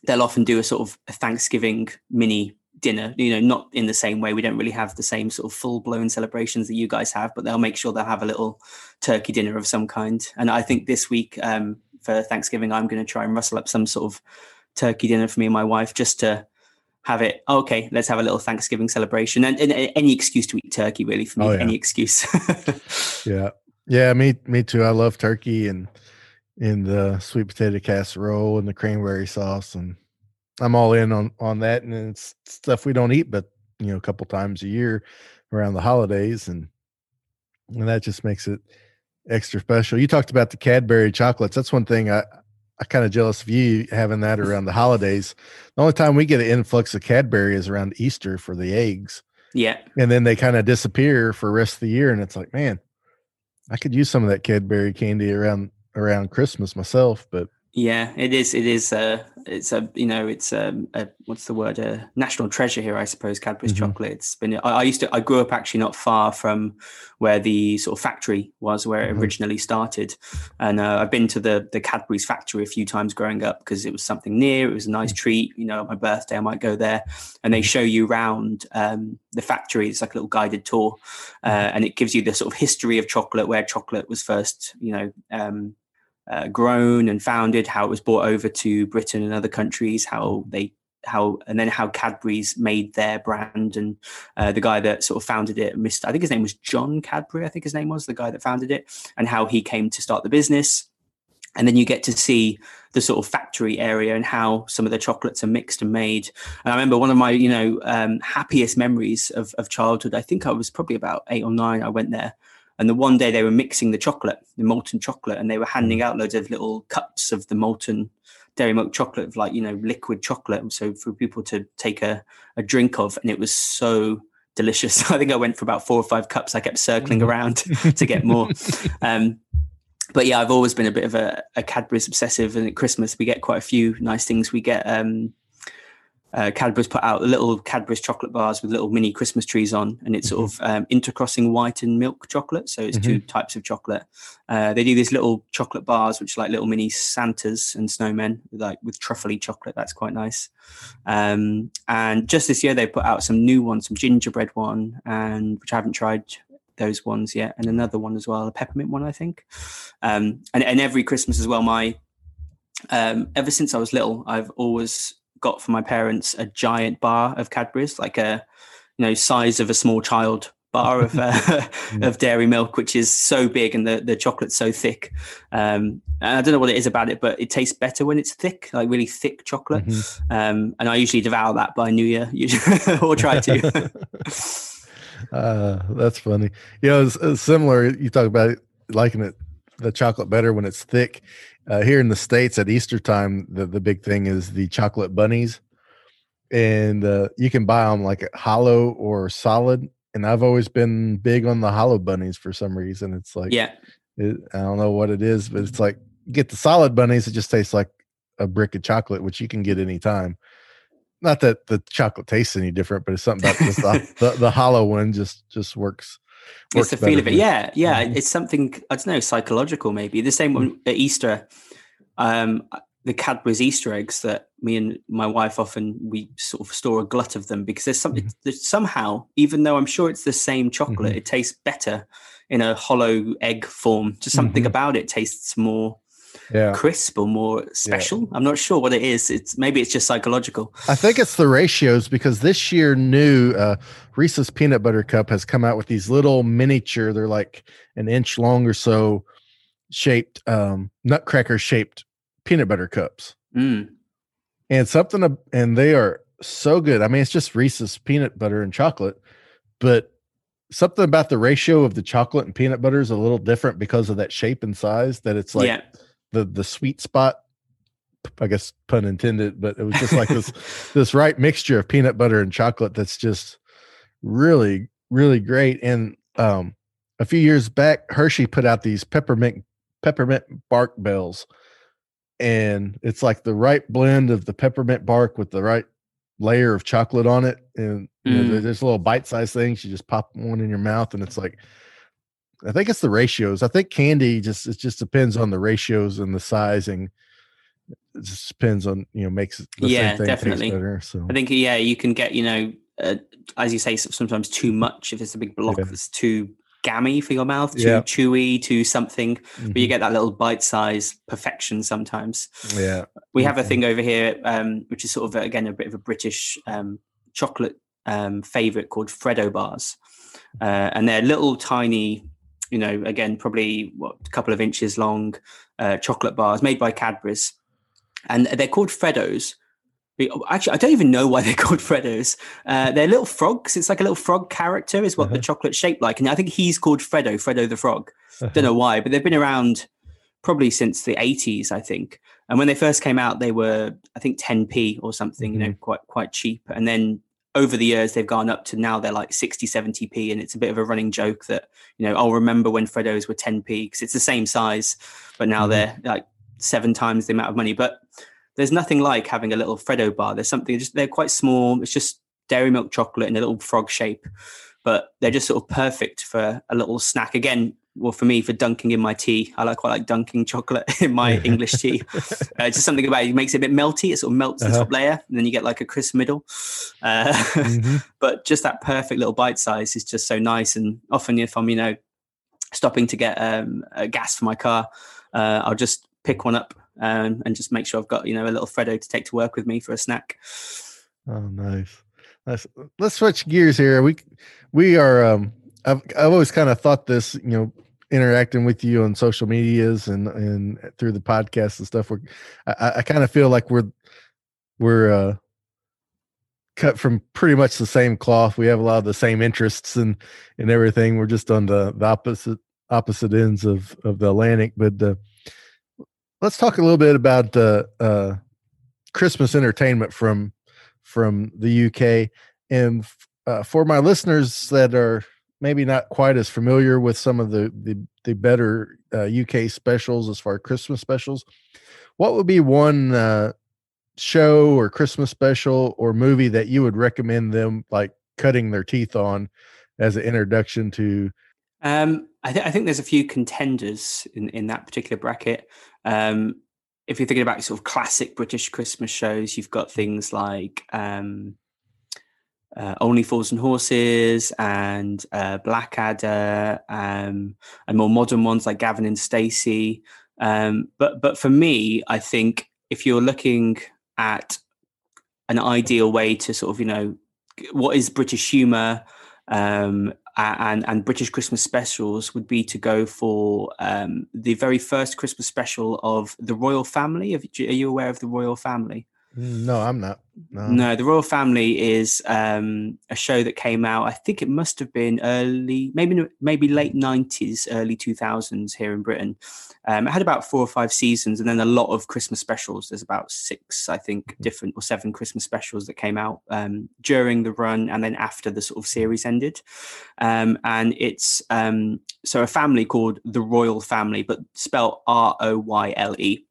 they'll often do a sort of a Thanksgiving mini dinner. You know, not in the same way. We don't really have the same sort of full blown celebrations that you guys have, but they'll make sure they'll have a little turkey dinner of some kind. And I think this week um, for Thanksgiving, I'm going to try and rustle up some sort of turkey dinner for me and my wife just to have it okay let's have a little thanksgiving celebration and, and any excuse to eat turkey really for me Oh, yeah. any excuse Yeah. Yeah, me me too. I love turkey and in the sweet potato casserole and the cranberry sauce and I'm all in on on that and it's stuff we don't eat but you know a couple times a year around the holidays and and that just makes it extra special. You talked about the Cadbury chocolates. That's one thing I I kind of jealous of you having that around the holidays. The only time we get an influx of Cadbury is around Easter for the eggs yeah and then they kind of disappear for the rest of the year and it's like man i could use some of that cadbury candy around around christmas myself but yeah it is it is uh it's a you know it's um a, what's the word a national treasure here i suppose cadbury's Mhm. chocolate it's been I, I used to i grew up actually not far from where the sort of factory was where it Mhm. originally started and uh, i've been to the the cadbury's factory a few times growing up because it was something near it was a nice treat you know on my birthday i might go there and they show you around um, the factory. It's like a little guided tour, uh, and it gives you the sort of history of chocolate, where chocolate was first, you know, um, uh, grown and founded, how it was brought over to Britain and other countries, how they how and then how Cadbury's made their brand and uh, the guy that sort of founded it, Mr. I think his name was John Cadbury. I think his name was the guy that founded it, and how he came to start the business. And then you get to see the sort of factory area and how some of the chocolates are mixed and made. And I remember one of my, you know, um, happiest memories of, of childhood. I think I was probably about eight or nine. I went there, and the one day they were mixing the chocolate, the molten chocolate, and they were handing out loads of little cups of the molten dairy milk chocolate, like you know, liquid chocolate, so for people to take a, a drink of, and it was so delicious. I think I went for about four or five cups. I kept circling Mhm. around to get more. Um, but yeah, I've always been a bit of a, a Cadbury's obsessive, and at Christmas we get quite a few nice things. We get um, uh, Cadbury's put out little Cadbury's chocolate bars with little mini Christmas trees on, and it's sort of um, intercrossing white and milk chocolate. So it's two types of chocolate. Uh, they do these little chocolate bars, which are like little mini Santas and snowmen, like with truffly chocolate. That's quite nice. Um, and just this year, they put out some new ones, some gingerbread one, and which I haven't tried those ones yet, and another one as well, a peppermint one, I think. Um, and, and every Christmas as well, my um, ever since I was little, I've always got for my parents a giant bar of Cadbury's, like a you know size of a small child bar of uh, of dairy milk, which is so big and the the chocolate's so thick. Um, and I don't know what it is about it, but it tastes better when it's thick, like really thick chocolate. Mhm. Um, and I usually devour that by New Year, usually, or try to. uh that's funny you know it's, it's similar you talk about it, liking it the chocolate better when it's thick uh, here in the states at easter time the, the big thing is the chocolate bunnies. And uh, you can buy them like hollow or solid. And i've always been big on the hollow bunnies for some reason. It's like yeah, it, i don't know what it is but it's like get the solid bunnies it just tastes like a brick of chocolate which you can get anytime. Not that the chocolate tastes any different but it's something about just the, the, the hollow one just just works it's the feel of it. Yeah, yeah. Mhm. It's something I don't know, psychological maybe. The same one at Easter. Um, the Cadbury's Easter eggs that me and my wife often we sort of store a glut of them because there's something Mhm. there's somehow, even though I'm sure it's the same chocolate, Mhm. it tastes better in a hollow egg form. Just something Mhm. about it tastes more yeah crisp or more special. I'm not sure what it is. It's maybe it's just psychological. i think it's the ratios because this year new uh reese's peanut butter cup has come out with these little miniature they're like an inch long or so shaped um nutcracker shaped peanut butter cups Mm. and something and they are so good i mean it's just reese's peanut butter and chocolate but something about the ratio of the chocolate and peanut butter is a little different because of that shape and size that it's like yeah, the the sweet spot I guess pun intended, but it was just like this this right mixture of peanut butter and chocolate that's just really really great. And um, a few years back, Hershey put out these peppermint peppermint bark bells, and it's like the right blend of the peppermint bark with the right layer of chocolate on it, and you know, Mm. there's little bite sized things. You just pop one in your mouth, and it's like. I think it's the ratios. I think candy just it just depends on the ratios and the sizing. It just depends on you know makes the Yeah, same thing definitely. better. So I think yeah, you can get you know, uh, as you say, sometimes too much if it's a big block Yeah. that's too gammy for your mouth, too Yeah. chewy, too something. But you mhm, get that little bite-size perfection sometimes. yeah, We have a thing over here, um, which is sort of again a bit of a British um, chocolate um, favorite called Freddo bars, uh, and they're little tiny, you know, again probably what a couple of inches long uh, chocolate bars made by Cadbury's, and they're called Freddos. Actually, I don't even know why they're called Freddos. Uh, they're little frogs. It's like a little frog character, is what the Uh-huh. chocolate's shaped like, and I think he's called Freddo, Freddo the frog don't know why, but they've been around probably since the 80s, I think. And when they first came out, they were, I think, 10p or something, you know, quite quite cheap. And then over the years, they've gone up to now they're like 60, 70p. And it's a bit of a running joke that, you know, I'll remember when Freddos were 10p because it's the same size, but now Mhm. they're like seven times the amount of money. But there's nothing like having a little Freddo bar. There's something just they're quite small. It's just dairy milk chocolate in a little frog shape, but they're just sort of perfect for a little snack. Again, well, for me, for dunking in my tea, I like quite like dunking chocolate in my English tea. Uh, it's just something about it. It makes it a bit melty. It sort of melts the Uh-huh. top layer, and then you get like a crisp middle. Uh, Mhm. but just that perfect little bite size is just so nice. And often, if I'm, you know, stopping to get um, a gas for my car, uh, I'll just pick one up um, and just make sure I've got, you know, a little Freddo to take to work with me for a snack. Oh, nice. Nice. Let's switch gears here. We we are. Um, I've I've always kind of thought this. You know, interacting with you on social medias and and through the podcast and stuff. We're I, I- kind of feel like we're we're uh, cut from pretty much the same cloth. We have a lot of the same interests and and everything. We're just on the, the opposite opposite ends of of the Atlantic. But uh, let's talk a little bit about uh, uh, Christmas entertainment from from the UK. And uh, for my listeners that are maybe not quite as familiar with some of the the, the better uh, UK specials as far as Christmas specials, what would be one uh, show or Christmas special or movie that you would recommend them like cutting their teeth on as an introduction to? Um, I, th- I think there's a few contenders in, in that particular bracket. Um, if you're thinking about sort of classic British Christmas shows, you've got things like um, uh, Only Fools and Horses and uh, Blackadder, um, and more modern ones like Gavin and Stacey. Um, but but for me, I think if you're looking at an ideal way to sort of you know what is British humour um, and and British Christmas specials would be to go for um, the very first Christmas special of the Royle Family. Are you aware of the Royle Family? No, I'm not. No. No, the Royle Family is um, a show that came out. I think it must have been early, maybe maybe late nineties, early two thousands here in Britain. Um, it had about four or five seasons, and then a lot of Christmas specials. There's about six, I think, different or seven Christmas specials that came out um, during the run and then after the sort of series ended. Um, and it's um, so a family called the Royal Family, but spelled R O Y L E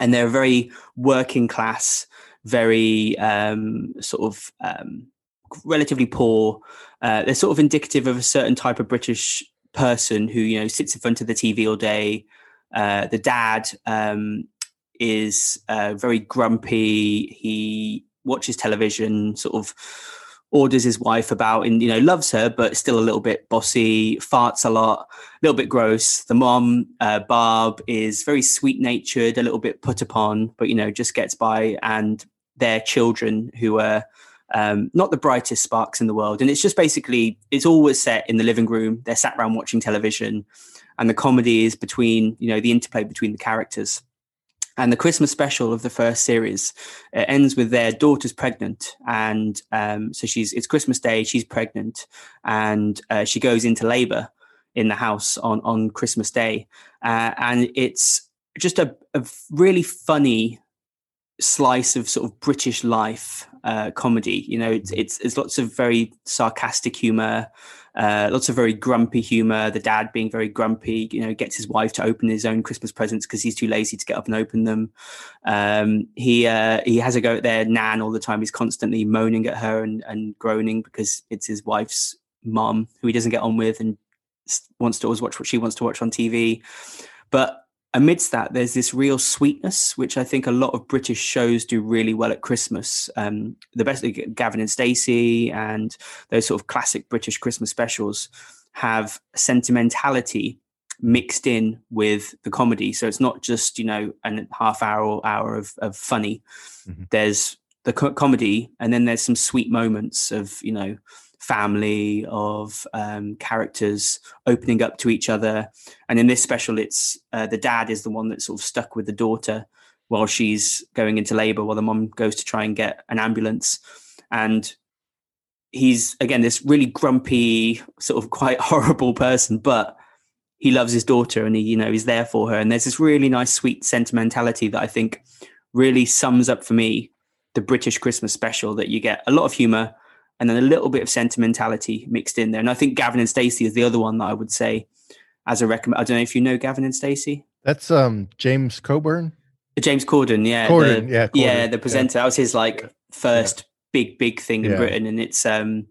and they're very working class, very um, sort of um, relatively poor. Uh, they're sort of indicative of a certain type of British person who you know sits in front of the TV all day. Uh, the dad um, is uh, very grumpy. He watches television, sort of orders his wife about and you know loves her but still a little bit bossy farts a lot a little bit gross. The mom uh, barb is very sweet natured a little bit put upon but you know just gets by. And their children who are um, not the brightest sparks in the world. And it's just basically it's always set in the living room. They're sat around watching television. And the comedy is between you know the interplay between the characters and the Christmas special of the first series it ends with their daughter's pregnant, and um, so she's it's Christmas Day. She's pregnant, and uh, she goes into labour in the house on on Christmas Day, uh, and it's just a, a really funny slice of sort of British life uh, comedy. You know, it's, it's, it's lots of very sarcastic humor, uh, lots of very grumpy humor. The dad being very grumpy, you know, gets his wife to open his own Christmas presents because he's too lazy to get up and open them. Um, he uh, he has a go at their nan all the time. He's constantly moaning at her and, and groaning because it's his wife's mom who he doesn't get on with and wants to always watch what she wants to watch on TV. But amidst that, there's this real sweetness, which I think a lot of British shows do really well at Christmas. Um, the best, Gavin and Stacey, and those sort of classic British Christmas specials have sentimentality mixed in with the comedy. So it's not just you know a half hour or hour of, of funny. Mm-hmm. There's the co- comedy, and then there's some sweet moments of you know family of um, characters opening up to each other. And in this special, it's uh, the dad is the one that's sort of stuck with the daughter while she's going into labor, while the mom goes to try and get an ambulance. And he's again this really grumpy, sort of quite horrible person, but he loves his daughter and he, you know, he's there for her. And there's this really nice, sweet sentimentality that I think really sums up for me the British Christmas special that you get a lot of humor, and then a little bit of sentimentality mixed in there. And I think Gavin and Stacey is the other one that I would say as a recommend. I don't know if you know Gavin and Stacey. That's um James Coburn. James Corden, yeah, Corden, the, yeah, Corden, yeah, the presenter. Yeah. That was his like first yeah. big big thing in. Britain, and it's um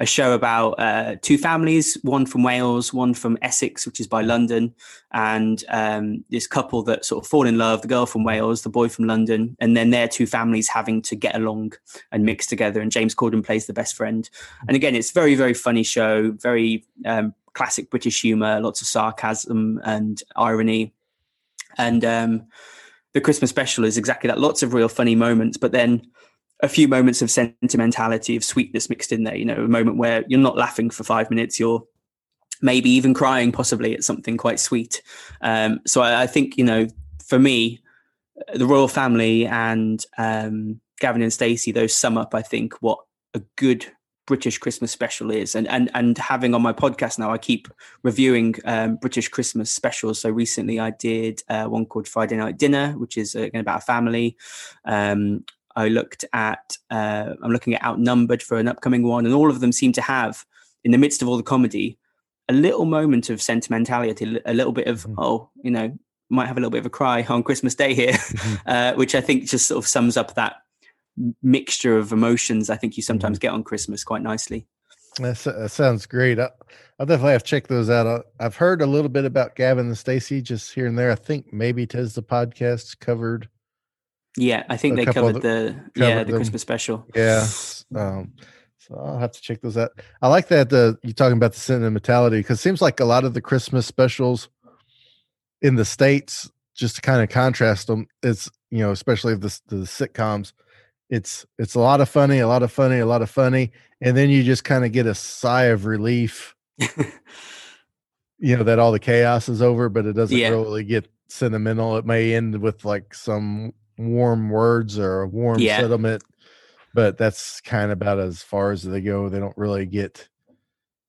a show about uh, two families, one from Wales, one from Essex, which is by London, and um, this couple that sort of fall in love, the girl from Wales, the boy from London, and then their two families having to get along and mix together. And James Corden plays the best friend. And again, it's very, very funny show, very um, classic British humor, lots of sarcasm and irony. And um, the Christmas special is exactly that, lots of real funny moments, but then a few moments of sentimentality, of sweetness mixed in there. You know, a moment where you're not laughing for five minutes, you're maybe even crying, possibly at something quite sweet. Um, so I, I, think you know, for me, the Royle Family and um, Gavin and Stacey, those sum up, I think, what a good British Christmas special is, and and and having on my podcast now, I keep reviewing um, British Christmas specials. So recently, I did uh, one called Friday Night Dinner, which is uh, about a family. Um, I looked at, uh, I'm looking at Outnumbered for an upcoming one, and all of them seem to have, in the midst of all the comedy, a little moment of sentimentality, a little bit of, mm-hmm. oh, you know, might have a little bit of a cry on Christmas Day here, mm-hmm. uh, which I think just sort of sums up that mixture of emotions I think you sometimes mm-hmm. get on Christmas quite nicely. That, that sounds great. I, will definitely have to check those out. I, have heard a little bit about Gavin and Stacey just here and there. I think maybe Tis the podcast covered yeah, I think they covered the, the yeah the them. Christmas special. Yeah, um, so I'll have to check those out. I like that the you talking about the sentimentality because it seems like a lot of the Christmas specials in the states, just to kind of contrast them, it's you know especially the the sitcoms, it's it's a lot of funny, a lot of funny, a lot of funny, and then you just kind of get a sigh of relief. you know that all the chaos is over, but it doesn't yeah. really get sentimental. It may end with like some warm words or a warm yeah. settlement, but that's kind of about as far as they go. They don't really get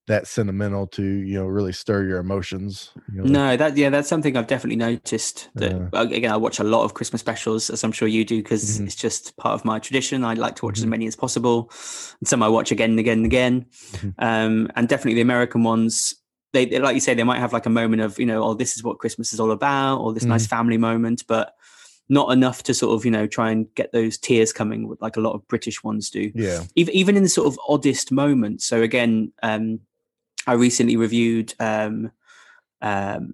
that sentimental to you know really stir your emotions you know, no that yeah that's something i've definitely noticed that uh, again i watch a lot of christmas specials as i'm sure you do because mm-hmm. it's just part of my tradition i like to watch mm-hmm. as many as possible and some i watch again and again and again mm-hmm. um, and definitely the american ones they like you say they might have like a moment of you know oh this is what christmas is all about or this nice mm-hmm. family moment but not enough to sort of you know try and get those tears coming like a lot of British ones do. Yeah. Even even in the sort of oddest moments. So again, um, I recently reviewed um, um,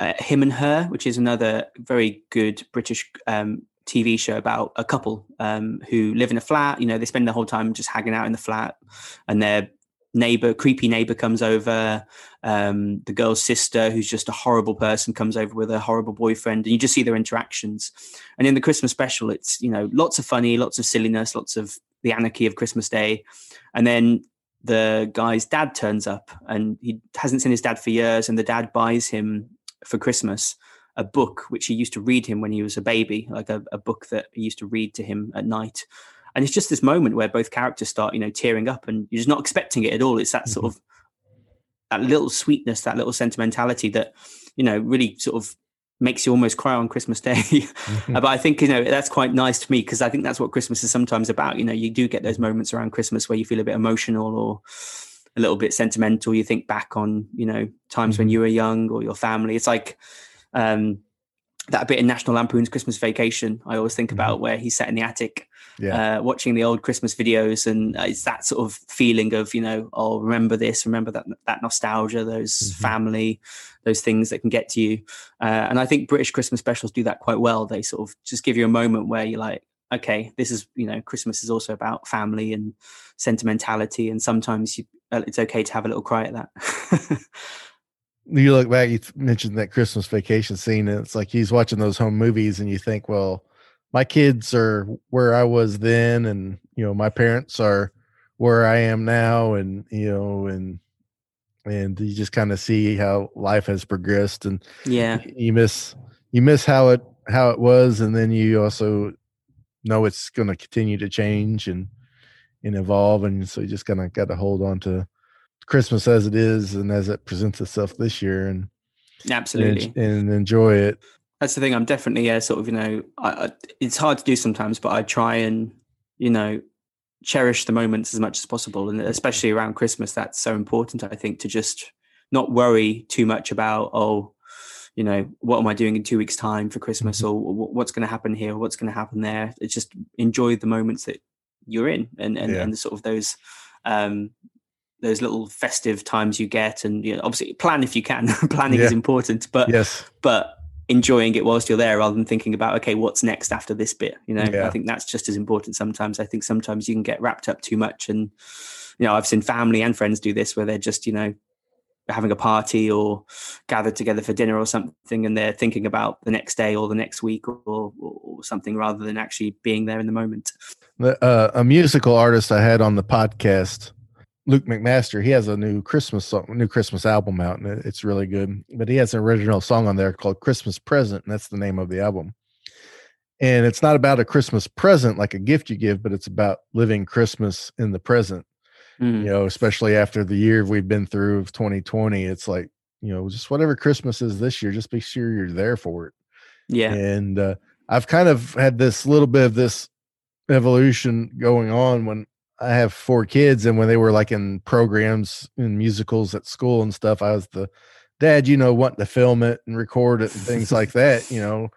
uh, Him and Her, which is another very good British um, TV show about a couple um, who live in a flat. You know, they spend the whole time just hanging out in the flat, and they're neighbor, creepy neighbor comes over. Um, the girl's sister, who's just a horrible person, comes over with a horrible boyfriend, and you just see their interactions. And in the Christmas special, it's you know lots of funny, lots of silliness, lots of the anarchy of Christmas Day, and then the guy's dad turns up, and he hasn't seen his dad for years, and the dad buys him for Christmas a book which he used to read him when he was a baby, like a, a book that he used to read to him at night and it's just this moment where both characters start you know tearing up and you're just not expecting it at all it's that sort mm-hmm. of that little sweetness that little sentimentality that you know really sort of makes you almost cry on Christmas Day. Mm-hmm. but I think you know that's quite nice to me because I think that's what Christmas is sometimes about. You know, you do get those moments around Christmas where you feel a bit emotional or a little bit sentimental. You think back on you know times when Mhm. you were young or your family. It's like um, that bit in National Lampoon's Christmas Vacation. I always think about where he's sat in the attic Yeah. uh, watching the old Christmas videos, and it's that sort of feeling of you know, oh, remember this, remember that that nostalgia, those Mhm. family, those things that can get to you. Uh, and I think British Christmas specials do that quite well. They sort of just give you a moment where you're like, okay, this is you know, Christmas is also about family and sentimentality, and sometimes you, uh, it's okay to have a little cry at that. you look back, you mentioned that Christmas vacation scene, and it's like he's watching those home movies, and you think, well, my kids are where I was then, and you know, my parents are where I am now, and you know, and and you just kind of see how life has progressed, and yeah, you miss you miss how it how it was, and then you also know it's going to continue to change and and evolve, and so you just kind of got to hold on to Christmas as it is and as it presents itself this year, and and, absolutely. en- and enjoy it. That's the thing. I'm definitely yeah, sort of you know, I, I, it's hard to do sometimes, but I try and you know cherish the moments as much as possible, and especially around Christmas, that's so important. I think to just not worry too much about oh, you know, what am I doing in two weeks' time for Christmas, Mhm. or what's going to happen here, what's going to happen there. It's just enjoy the moments that you're in, and and, Yeah. and sort of those. um those little festive times you get and you know, obviously plan if you can planning is important but Yes, but enjoying it whilst you're there rather than thinking about okay what's next after this bit you know? Yeah. i think that's just as important sometimes. I think sometimes you can get wrapped up too much and you know i've seen family and friends do this where they're just you know having a party or gathered together for dinner or something and they're thinking about the next day or the next week or, or, or something rather than actually being there in the moment. The, uh, a musical artist I had on the podcast, Luke McMaster. He has a new Christmas song, new Christmas album out, and it's really good. But he has an original song on there called "Christmas Present," and that's the name of the album. And it's not about a Christmas present like a gift you give, but it's about living Christmas in the present. Mm, you know, especially after the year we've been through of 2020, it's like, you know, just whatever Christmas is this year, just be sure you're there for it. yeah And uh, I've kind of had this little bit of this evolution going on when I have four kids, and when they were like in programs and musicals at school and stuff, I was the dad, you know, wanting to film it and record it and things like that, you know.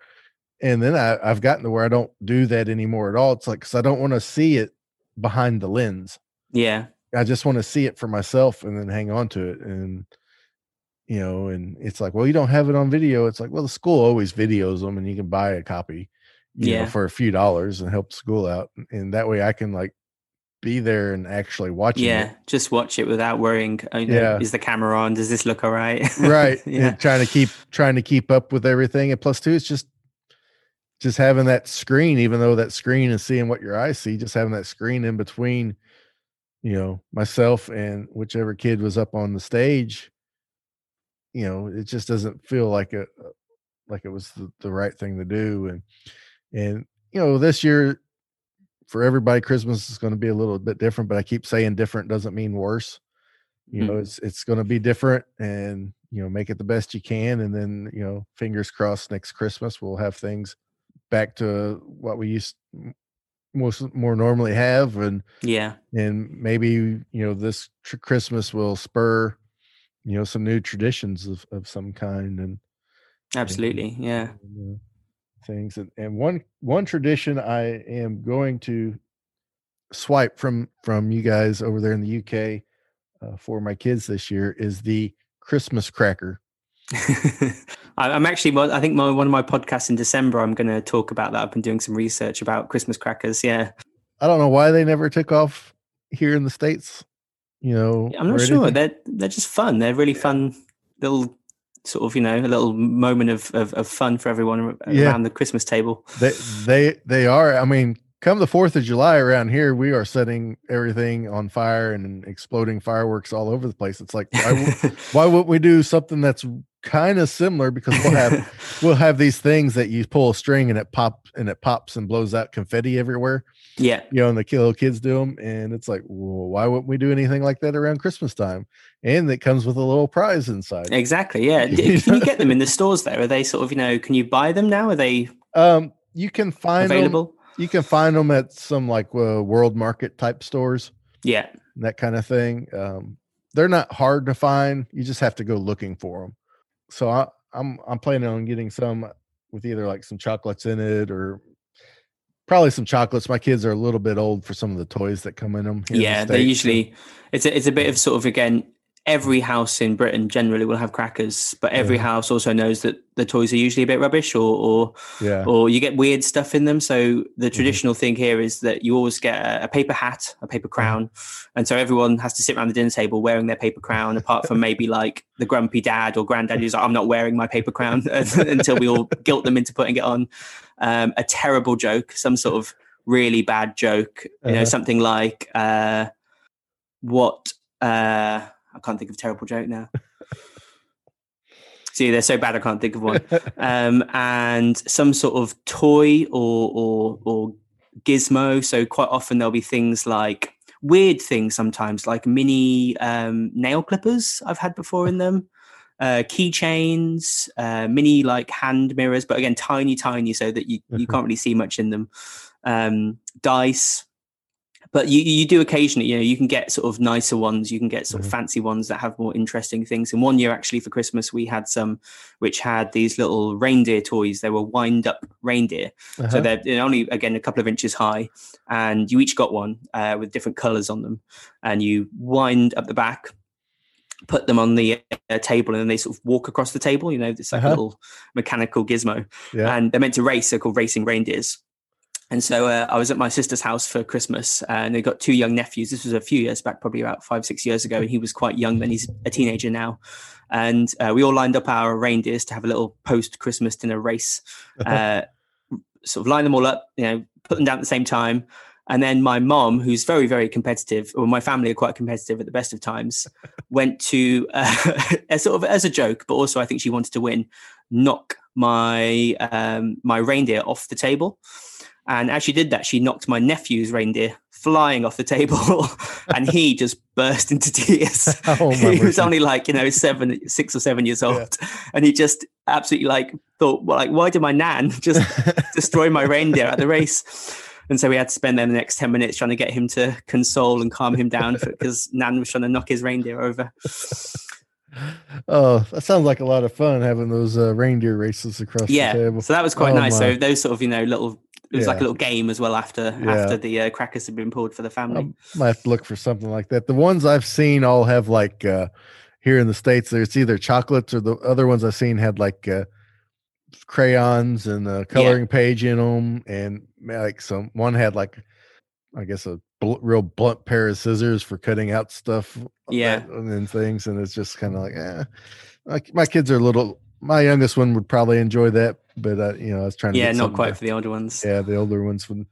And then I, I've gotten to where I don't do that anymore at all. It's like, because I don't want to see it behind the lens. yeah I just want to see it for myself and then hang on to it. And, you know, and it's like, well, you don't have it on video. It's like, well, the school always videos them and you can buy a copy, you know, Yeah. for a few dollars and help school out. And that way I can like be there and actually watch yeah it. just watch it without worrying you know, Yeah. is the camera on does this look all right Right. yeah And trying to keep, trying to keep up with everything. And plus two, it's just, just having that screen, even though that screen is seeing what your eyes see, just having that screen in between, you know, myself and whichever kid was up on the stage, you know, it just doesn't feel like a like it was the, the right thing to do. And and you know, this year for everybody, Christmas is going to be a little bit different, but I keep saying different doesn't mean worse. You know, Mm. it's it's going to be different, and you know, make it the best you can, and then you know, fingers crossed, next Christmas we'll have things back to what we used most more normally have, and yeah and maybe you know this tr- Christmas will spur you know some new traditions of of some kind, and absolutely yeah and, uh, things and, and one one tradition i am going to swipe from from you guys over there in the uk uh, for my kids this year is the christmas cracker I'm actually. well, I think my, one of my podcasts in December. I'm going to talk about that. I've been doing some research about Christmas crackers. Yeah, i don't know why they never took off here in the states you know I'm not sure. anything. They're they're just fun. They're really fun little sort of you know a little moment of of, of fun for everyone Yeah. around the Christmas table. they they they are i mean come the Fourth of July around here, we are setting everything on fire and exploding fireworks all over the place. It's like why, why would we do something that's kind of similar? Because we'll have we'll have these things that you pull a string and it pops and it pops and blows out confetti everywhere. Yeah. You know, and the little kids do them, and it's like, well, why wouldn't we do anything like that around Christmas time? And it comes with a little prize inside. Exactly. Yeah. Can you get them in the stores there? Are they sort of you know? Can you buy them now? Are they Um, you can find them. available? You can find them at some like uh, world market type stores. Yeah. that kind of thing. Um, they're not hard to find. You just have to go looking for them. So I, I'm I'm planning on getting some with either like some chocolates in it or probably some chocolates. My kids are a little bit old for some of the toys that come in them. in the yeah. They usually it's a, it's a bit of sort of again. Every house in Britain generally will have crackers, but every Yeah. house also knows that the toys are usually a bit rubbish, or or yeah, or you get weird stuff in them. So Mm-hmm. the traditional thing here is that you always get a, a paper hat, a paper Uh-huh. crown, and so everyone has to sit around the dinner table wearing their paper crown. Apart from maybe like the grumpy dad or granddad who's like, "I'm not wearing my paper crown," until we all guilt them into putting it on. Um, a terrible joke, some sort of really bad joke. You know, Uh-huh. something like uh, what. Uh, I can't think of a terrible joke now. See, they're so bad I can't think of one um, and some sort of toy or or or gizmo. So quite often there'll be things like weird things sometimes, like mini um, nail clippers I've had before in them, uh, keychains, uh, mini like hand mirrors, but again tiny, tiny, so that you you can't really see much in them. Um, dice. But you, you do occasionally, you know, you can get sort of nicer ones. You can get sort of Mhm. fancy ones that have more interesting things. And one year, actually, for Christmas, we had some which had these little reindeer toys. They were wind up reindeer. So Uh-huh. they're they're only, again, a couple of inches high. And you each got one uh, with different colors on them. And you wind up the back, put them on the uh, table, and then they sort of walk across the table. You know, it's like Uh-huh. a little mechanical gizmo. yeah. And they're meant to race. They're called racing reindeers. And so uh, I was at my sister's house for Christmas, and they got two young nephews. This was a few years back, probably about five, six years ago. And he was quite young then; he's a teenager now. And uh, we all lined up our reindeers to have a little post-Christmas dinner race. Uh, sort of line them all up, you know, put them down at the same time. And then my mom, who's very, very competitive, or my family are quite competitive at the best of times, went to uh, as sort of as a joke, but also I think she wanted to win, knock my um, my reindeer off the table. And as she did that, she knocked my nephew's reindeer flying off the table, and he just burst into tears. Oh, he was only like you know seven, six or seven years old, and he just absolutely like thought, well, like why did my nan just destroy my reindeer at the race? And so we had to spend then the next 10 minutes trying to get him to console and calm him down because Nan was trying to knock his reindeer over. oh, that sounds like a lot of fun having those uh, reindeer races across Yeah. the table. So that was quite Oh, nice. my. So those sort of, you know, little, it was like a little game as well after Yeah. after the uh, crackers had been pulled for the family. I might have to look for something like that. The ones I've seen all have like uh here in the states. There's either chocolates or the other ones I've seen had like uh, crayons and the coloring page in them, and like some one had like I guess a bl- real blunt pair of scissors for cutting out stuff. Yeah. and things, and it's just kind of like, eh. My, my kids are a little. My youngest one would probably enjoy that, but uh, you know, I was trying to yeah, not quite to- for the older ones. yeah, the older ones would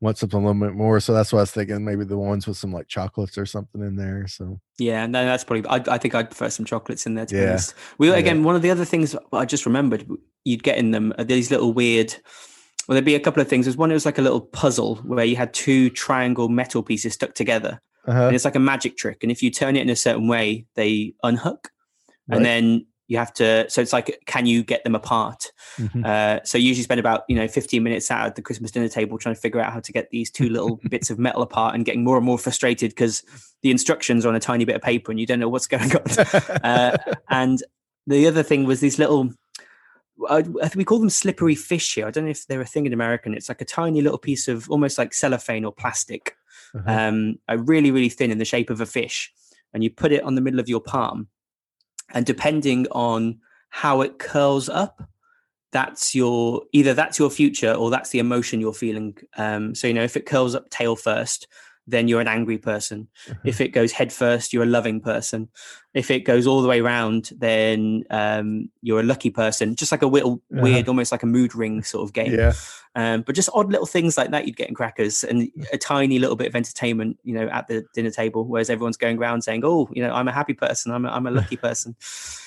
want something a little bit more. So that's why I was thinking maybe the ones with some like chocolates or something in there. So Yeah, no, that's probably. I, I think I'd prefer some chocolates in there. To be Yeah. honest, we Yeah. again one of the other things I just remembered you'd get in them are these little weird. Well, there'd be a couple of things. There's one. It was like a little puzzle where you had two triangle metal pieces stuck together, uh-huh. and it's like a magic trick. And if you turn it in a certain way, they unhook, Right. and then you have to. So it's like, can you get them apart? Mhm. Uh, so you usually spend about you know 15 minutes out at the Christmas dinner table trying to figure out how to get these two little bits of metal apart, and getting more and more frustrated because the instructions are on a tiny bit of paper and you don't know what's going on. uh, and the other thing was these little. I, we call them slippery fish here. I don't know if they're a thing in American. It's like a tiny little piece of almost like cellophane or plastic, Uh-huh. um, a really really thin in the shape of a fish, and you put it on the middle of your palm, and depending on how it curls up, that's your either that's your future or that's the emotion you're feeling. Um, so you know if it curls up tail first, then you're an angry person. if it goes head first, you're a loving person. If it goes all the way around, then um, you're a lucky person. Just like a little Uh-huh. weird, almost like a mood ring sort of game. Yeah. Um, but just odd little things like that you'd get in crackers and a tiny little bit of entertainment, you know, at the dinner table, whereas everyone's going around saying, "Oh, you know, I'm a happy person, I'm a, I'm a lucky person."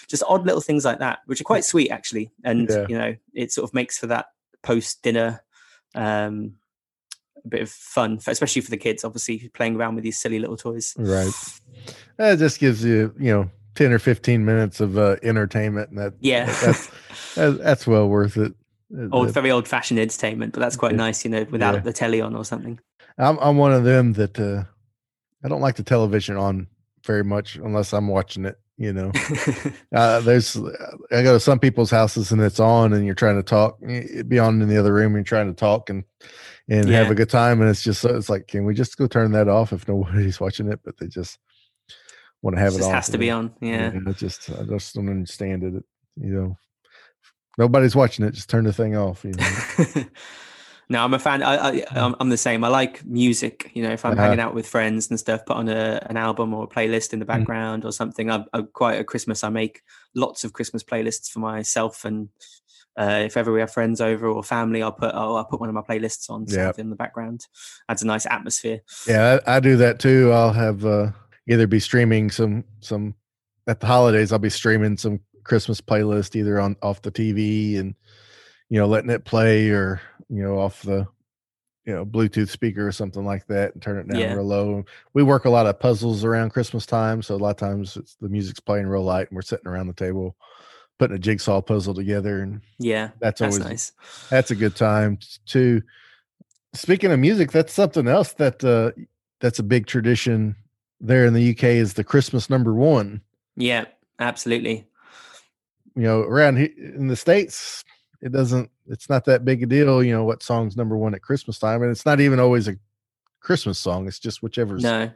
Just odd little things like that, which are quite sweet actually, and Yeah. you know, it sort of makes for that post dinner um, bit of fun, for, especially for the kids, obviously playing around with these silly little toys. Right. That just gives you, you know, 10 or 15 minutes of uh, entertainment. And that, Yeah. that's, that's, that's well worth it. Old, very old fashioned entertainment, but that's quite Yeah. nice, you know, without Yeah. the telly on or something. I'm, I'm one of them that uh, I don't like the television on very much unless I'm watching it, you know. Uh, there's, I go to some people's houses and it's on, and you're trying to talk. It'd be on in the other room, and you're trying to talk and and have a good time, and it's just it's like, can we just go turn that off if nobody's watching it? But they just want to have It it just on. has to be on. Yeah. I just I just don't understand it. You know, nobody's watching it. Just turn the thing off. You know. no, I'm a fan. I, I, I'm, I'm the same. I like music. You know, if I'm Uh-huh. hanging out with friends and stuff, put on a, an album or a playlist in the Mm. background or something. I'm, I'm quite at Christmas. I make lots of Christmas playlists for myself, and uh, if ever we have friends over or family, I'll put oh, I'll put one of my playlists on Yeah. in the background. Adds a nice atmosphere. Yeah, I, I do that too. I'll have uh, either be streaming some some at the holidays. I'll be streaming some Christmas playlist either on off the TV and you know letting it play or you know off the you know Bluetooth speaker or something like that and turn it down Yeah. real low. We work a lot of puzzles around Christmas time, so a lot of times it's the music's playing real light and we're sitting around the table putting a jigsaw puzzle together and Yeah, that's, that's always nice. that's a good time too. Speaking of music, that's something else that uh, that's a big tradition there in the UK is the Christmas number one. Yeah, absolutely. You know, around in the states, it doesn't. It's not that big a deal. You know what song's number one at Christmas time, and it's not even always a Christmas song. It's just whichever's No,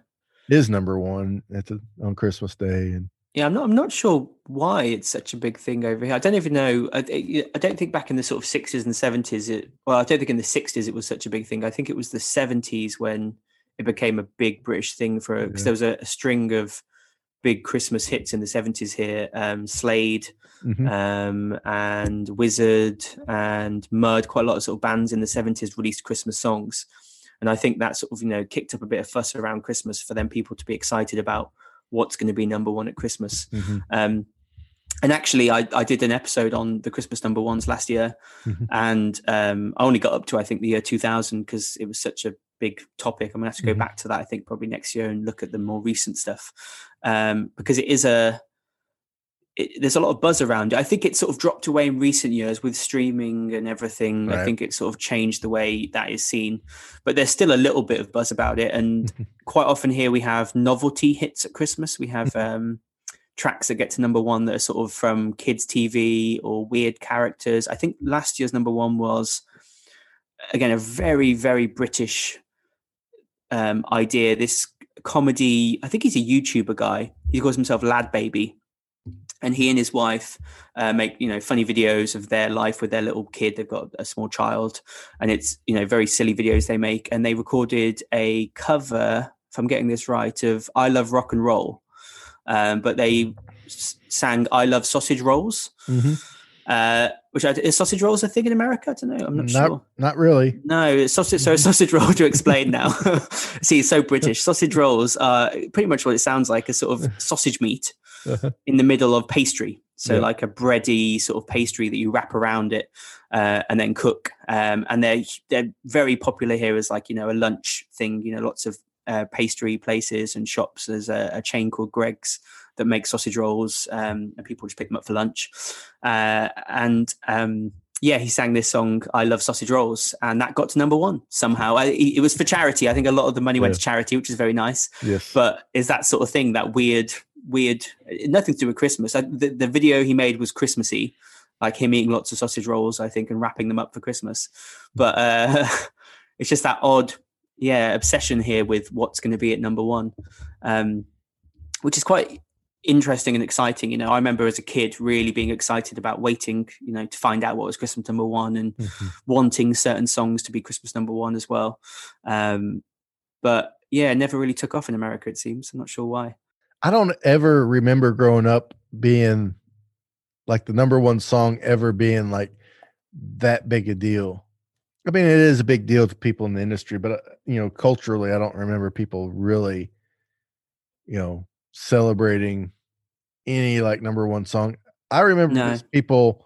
is number one at the on Christmas Day. And Yeah, I'm not. I'm not sure why it's such a big thing over here. I don't even know. I, I don't think back in the sort of sixties and seventies. It well, I don't think in the sixties it was such a big thing. I think it was the seventies when it became a big British thing for because Yeah. there was a, a string of big Christmas hits in the seventies here. Um, Slade Mhm. um, and Wizzard and Mud. Quite a lot of sort of bands in the seventies released Christmas songs, and I think that sort of you know kicked up a bit of fuss around Christmas for them people to be excited about what's going to be number one at Christmas. Mhm. Um, and actually, I, I did an episode on the Christmas number ones last year, Mhm. and um, I only got up to I think the year 2000 because it was such a big topic. I'm gonna have to go Mhm. back to that I think probably next year and look at the more recent stuff um, because it is a it, there's a lot of buzz around it. I think it sort of dropped away in recent years with streaming and everything. I think it sort of changed the way that is seen, but there's still a little bit of buzz about it. And quite often here we have novelty hits at Christmas. We have um, tracks that get to number one that are sort of from kids' TV or weird characters. I think last year's number one was again a very very British um, idea. This comedy. I think he's a YouTuber guy. He calls himself LadBaby. And he and his wife uh, make you know funny videos of their life with their little kid. They've got a small child, and it's you know very silly videos they make. And they recorded a cover, if I'm getting this right, of "I Love Rock and Roll," um, but they sang "I Love Sausage Rolls," Mhm. uh, which I, is sausage rolls a thing in America? I don't know. I'm not, not sure. not really. No, it's sausage. So a sausage roll to explain now. See, it's so British. Sausage rolls are pretty much what it sounds like a sort of sausage meat Uh-huh. in the middle of pastry. So Yeah. like a bready sort of pastry that you wrap around it uh, and then cook. Um, and they're they're very popular here as like you know a lunch thing. You know, lots of uh, pastry places and shops. There's a, a chain called Greggs that makes sausage rolls, um, and people just pick them up for lunch. Uh, and um, yeah, he sang this song, "I Love Sausage Rolls," and that got to number one somehow. I, it was for charity. I think a lot of the money went Yeah. to charity, which is very nice Yes. but is that sort of thing that weird weird nothing to do with christmas I, the, the video he made was christmassy like him eating lots of sausage rolls i think and wrapping them up for christmas but uh it's just that odd yeah obsession here with what's going to be at number one um which is quite interesting and exciting you know i remember as a kid really being excited about waiting you know to find out what was christmas number one and Mhm. wanting certain songs to be Christmas number one as well. Um, but yeah, never really took off in America. It seems. I'm not sure why. I don't ever remember growing up being like the number one song ever being like that big a deal. I mean, it is a big deal to people in the industry, but uh, you know, culturally, I don't remember people really, you know, celebrating any like number one song. I remember No. people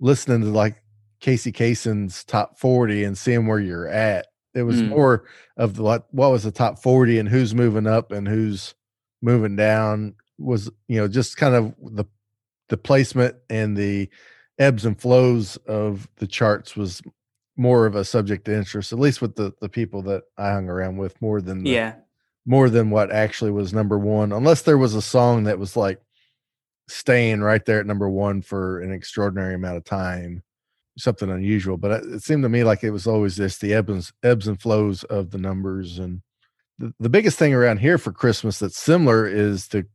listening to like Casey Kasem's top 40 and seeing where you're at. It was Mm. more of the what was the top 40 and who's moving up and who's moving down was you know just kind of the the placement and the ebbs and flows of the charts was more of a subject to interest at least with the the people that I hung around with more than the, Yeah, more than what actually was number one, unless there was a song that was like staying right there at number one for an extraordinary amount of time, something unusual. But it, it seemed to me like it was always this the ebbs ebbs and flows of the numbers. And the, the biggest thing around here for Christmas that's similar is the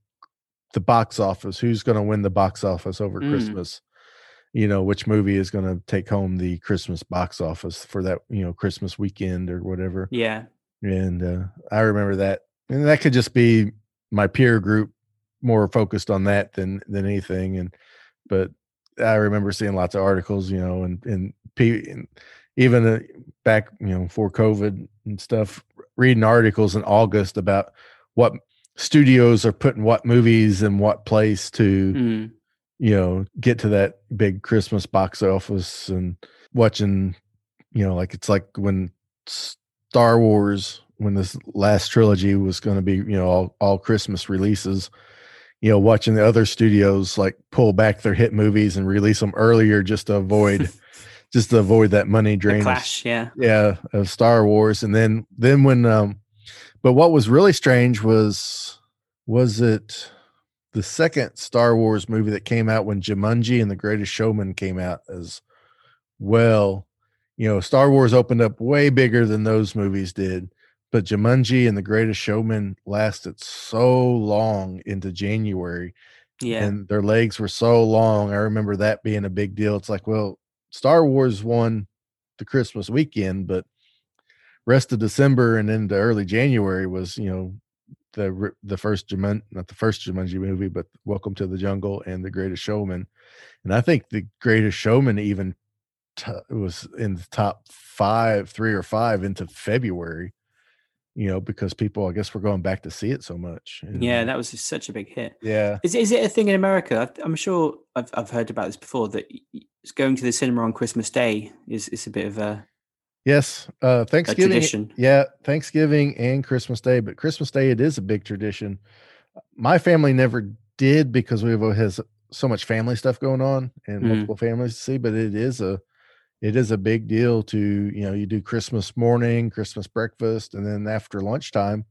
the box office. Who's going to win the box office over Mm. Christmas? You know, which movie is going to take home the Christmas box office for that, you know, Christmas weekend or whatever yeah, and uh, I remember that, and that could just be my peer group more focused on that than than anything. And but I remember seeing lots of articles, you know, and and, pe- and even uh, back, you know, before COVID and stuff, reading articles in August about what studios are putting what movies in what place to Mm. you know get to that big christmas box office and watching you know like it's like when star wars when this last trilogy was going to be you know all, all christmas releases you know watching the other studios like pull back their hit movies and release them earlier just to avoid just to avoid that money drain of clash. Yeah, yeah of star wars and then then when um but what was really strange was was it the second star wars movie that came out when jumanji and the greatest showman came out as well you know star wars opened up way bigger than those movies did but jumanji and the greatest showman lasted so long into january yeah, and their legs were so long. I remember that being a big deal. It's like, well, Star Wars won the Christmas weekend, but rest of December and into early January was, you know, the the first Juman, not the first Jumanji movie, but Welcome to the Jungle and The Greatest Showman. And I think The Greatest Showman even t- was in the top five, three or five into February. You know, because people, I guess, were going back to see it so much. And, yeah. uh, That was just such a big hit. yeah. Is is it a thing in America? I'm sure I've I've heard about this before. That going to the cinema on Christmas Day is is a bit of a, Yes, uh, a Thanksgiving. tradition. Yeah, Thanksgiving and Christmas Day, but Christmas Day it is a big tradition. My family never did because we have has so much family stuff going on and Mhm. multiple families to see. But it is a it is a big deal to you know you do Christmas morning, Christmas breakfast, and then after lunchtime,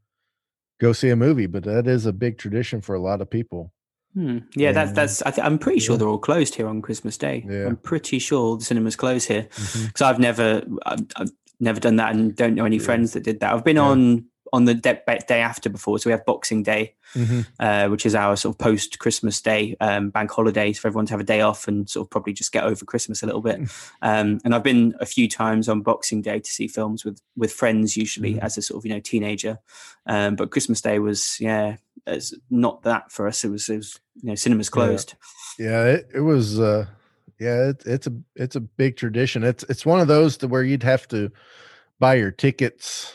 go see a movie. But that is a big tradition for a lot of people. Hmm. Yeah, that's And- that's. I th- I'm pretty sure Yeah. they're all closed here on Christmas Day. Yeah. I'm pretty sure the cinemas close here because I've never I've, I've never done that and don't know any Yeah. friends that did that. I've been on on the de- day after before, so we have Boxing Day, Mhm. uh, which is our sort of post Christmas Day um, bank holidays for everyone to have a day off and sort of probably just get over Christmas a little bit. Um, and I've been a few times on Boxing Day to see films with with friends, usually Mhm. as a sort of you know teenager. Um, but Christmas Day was yeah, it's not that for us. It was it was you know cinemas closed. Yeah, it, it was uh yeah, it, it's a it's a big tradition. It's it's one of those to where you'd have to buy your tickets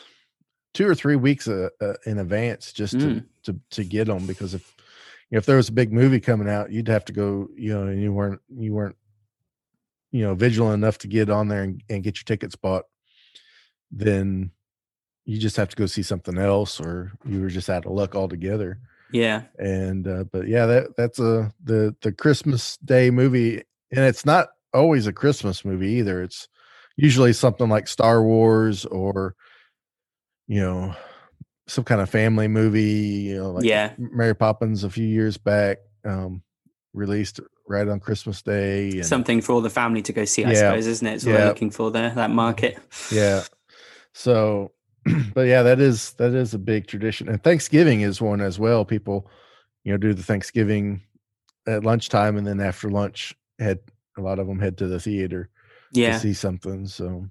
two or three weeks uh, uh, in advance just to, Mm. to to get them because if if there was a big movie coming out, you'd have to go, you know, and you weren't you weren't you know vigilant enough to get on there and, and get your tickets bought, then you just have to go see something else or you were just out of luck altogether. Yeah, and uh, but yeah that that's a the the christmas day movie and it's not always a christmas movie either. It's usually something like star wars or you know some kind of family movie you know like Yeah. mary poppins a few years back um released right on christmas day and something for all the family to go see, I suppose, isn't it? It's what Yeah. they're looking for there, that market. yeah so but yeah that is that is a big tradition and thanksgiving is one as well people you know do the thanksgiving at lunchtime and then after lunch head a lot of them head to the theater Yeah. to see something so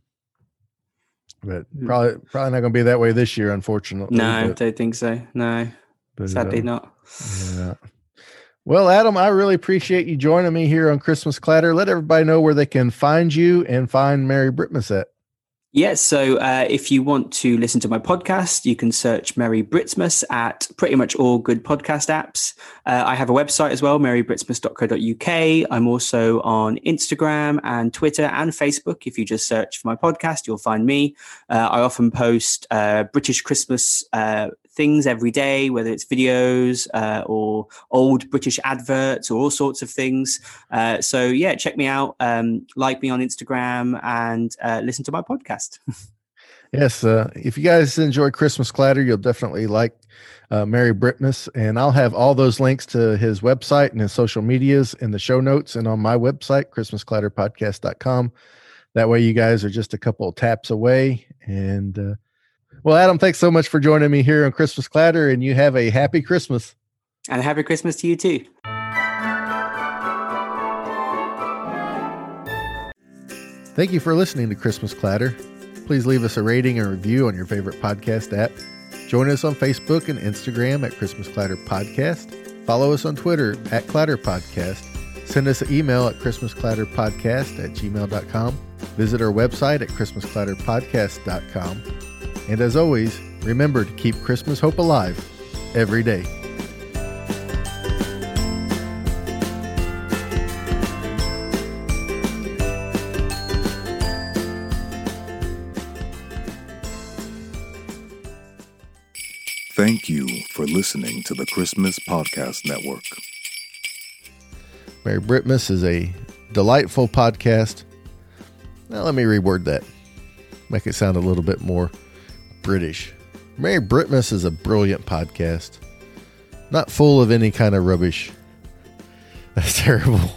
but probably probably not going to be that way this year, unfortunately. No, I don't think so. No, but, sadly uh, not. Yeah. Well, Adam, I really appreciate you joining me here on Christmas Clatter. Let everybody know where they can find you and find Merry Britsmas at. Yes. so uh, if you want to listen to my podcast, you can search Merry Britsmas at pretty much all good podcast apps. Uh, I have a website as well, merrybritsmas.co.uk. I'm also on Instagram and Twitter and Facebook. If you just search for my podcast, you'll find me. Uh, I often post uh, British Christmas uh, things every day, whether it's videos uh, or old British adverts or all sorts of things. Uh, so, yeah, check me out, um, like me on Instagram, and uh, listen to my podcast. yes. Uh, if you guys enjoy Christmas Clatter, you'll definitely like uh, Merry Britsmas. And I'll have all those links to his website and his social medias in the show notes and on my website, ChristmasClatterPodcast.com. That way, you guys are just a couple taps away. And uh, well, Adam, thanks so much for joining me here on Christmas Clatter, and you have a happy Christmas. And a happy Christmas to you too. Thank you for listening to Christmas Clatter. Please leave us a rating and review on your favorite podcast app. Join us on Facebook and Instagram at Christmas Clatter Podcast. Follow us on Twitter at Clatter Podcast. Send us an email at ChristmasClatterPodcast at gmail.com. Visit our website at ChristmasClatterPodcast.com. And as always, remember to keep Christmas hope alive every day. Thank you for listening to the Christmas Podcast Network. Merry Britsmas is a delightful podcast. Now, let me reword that, make it sound a little bit more British. Merry Britsmas is a brilliant podcast, not full of any kind of rubbish. That's terrible.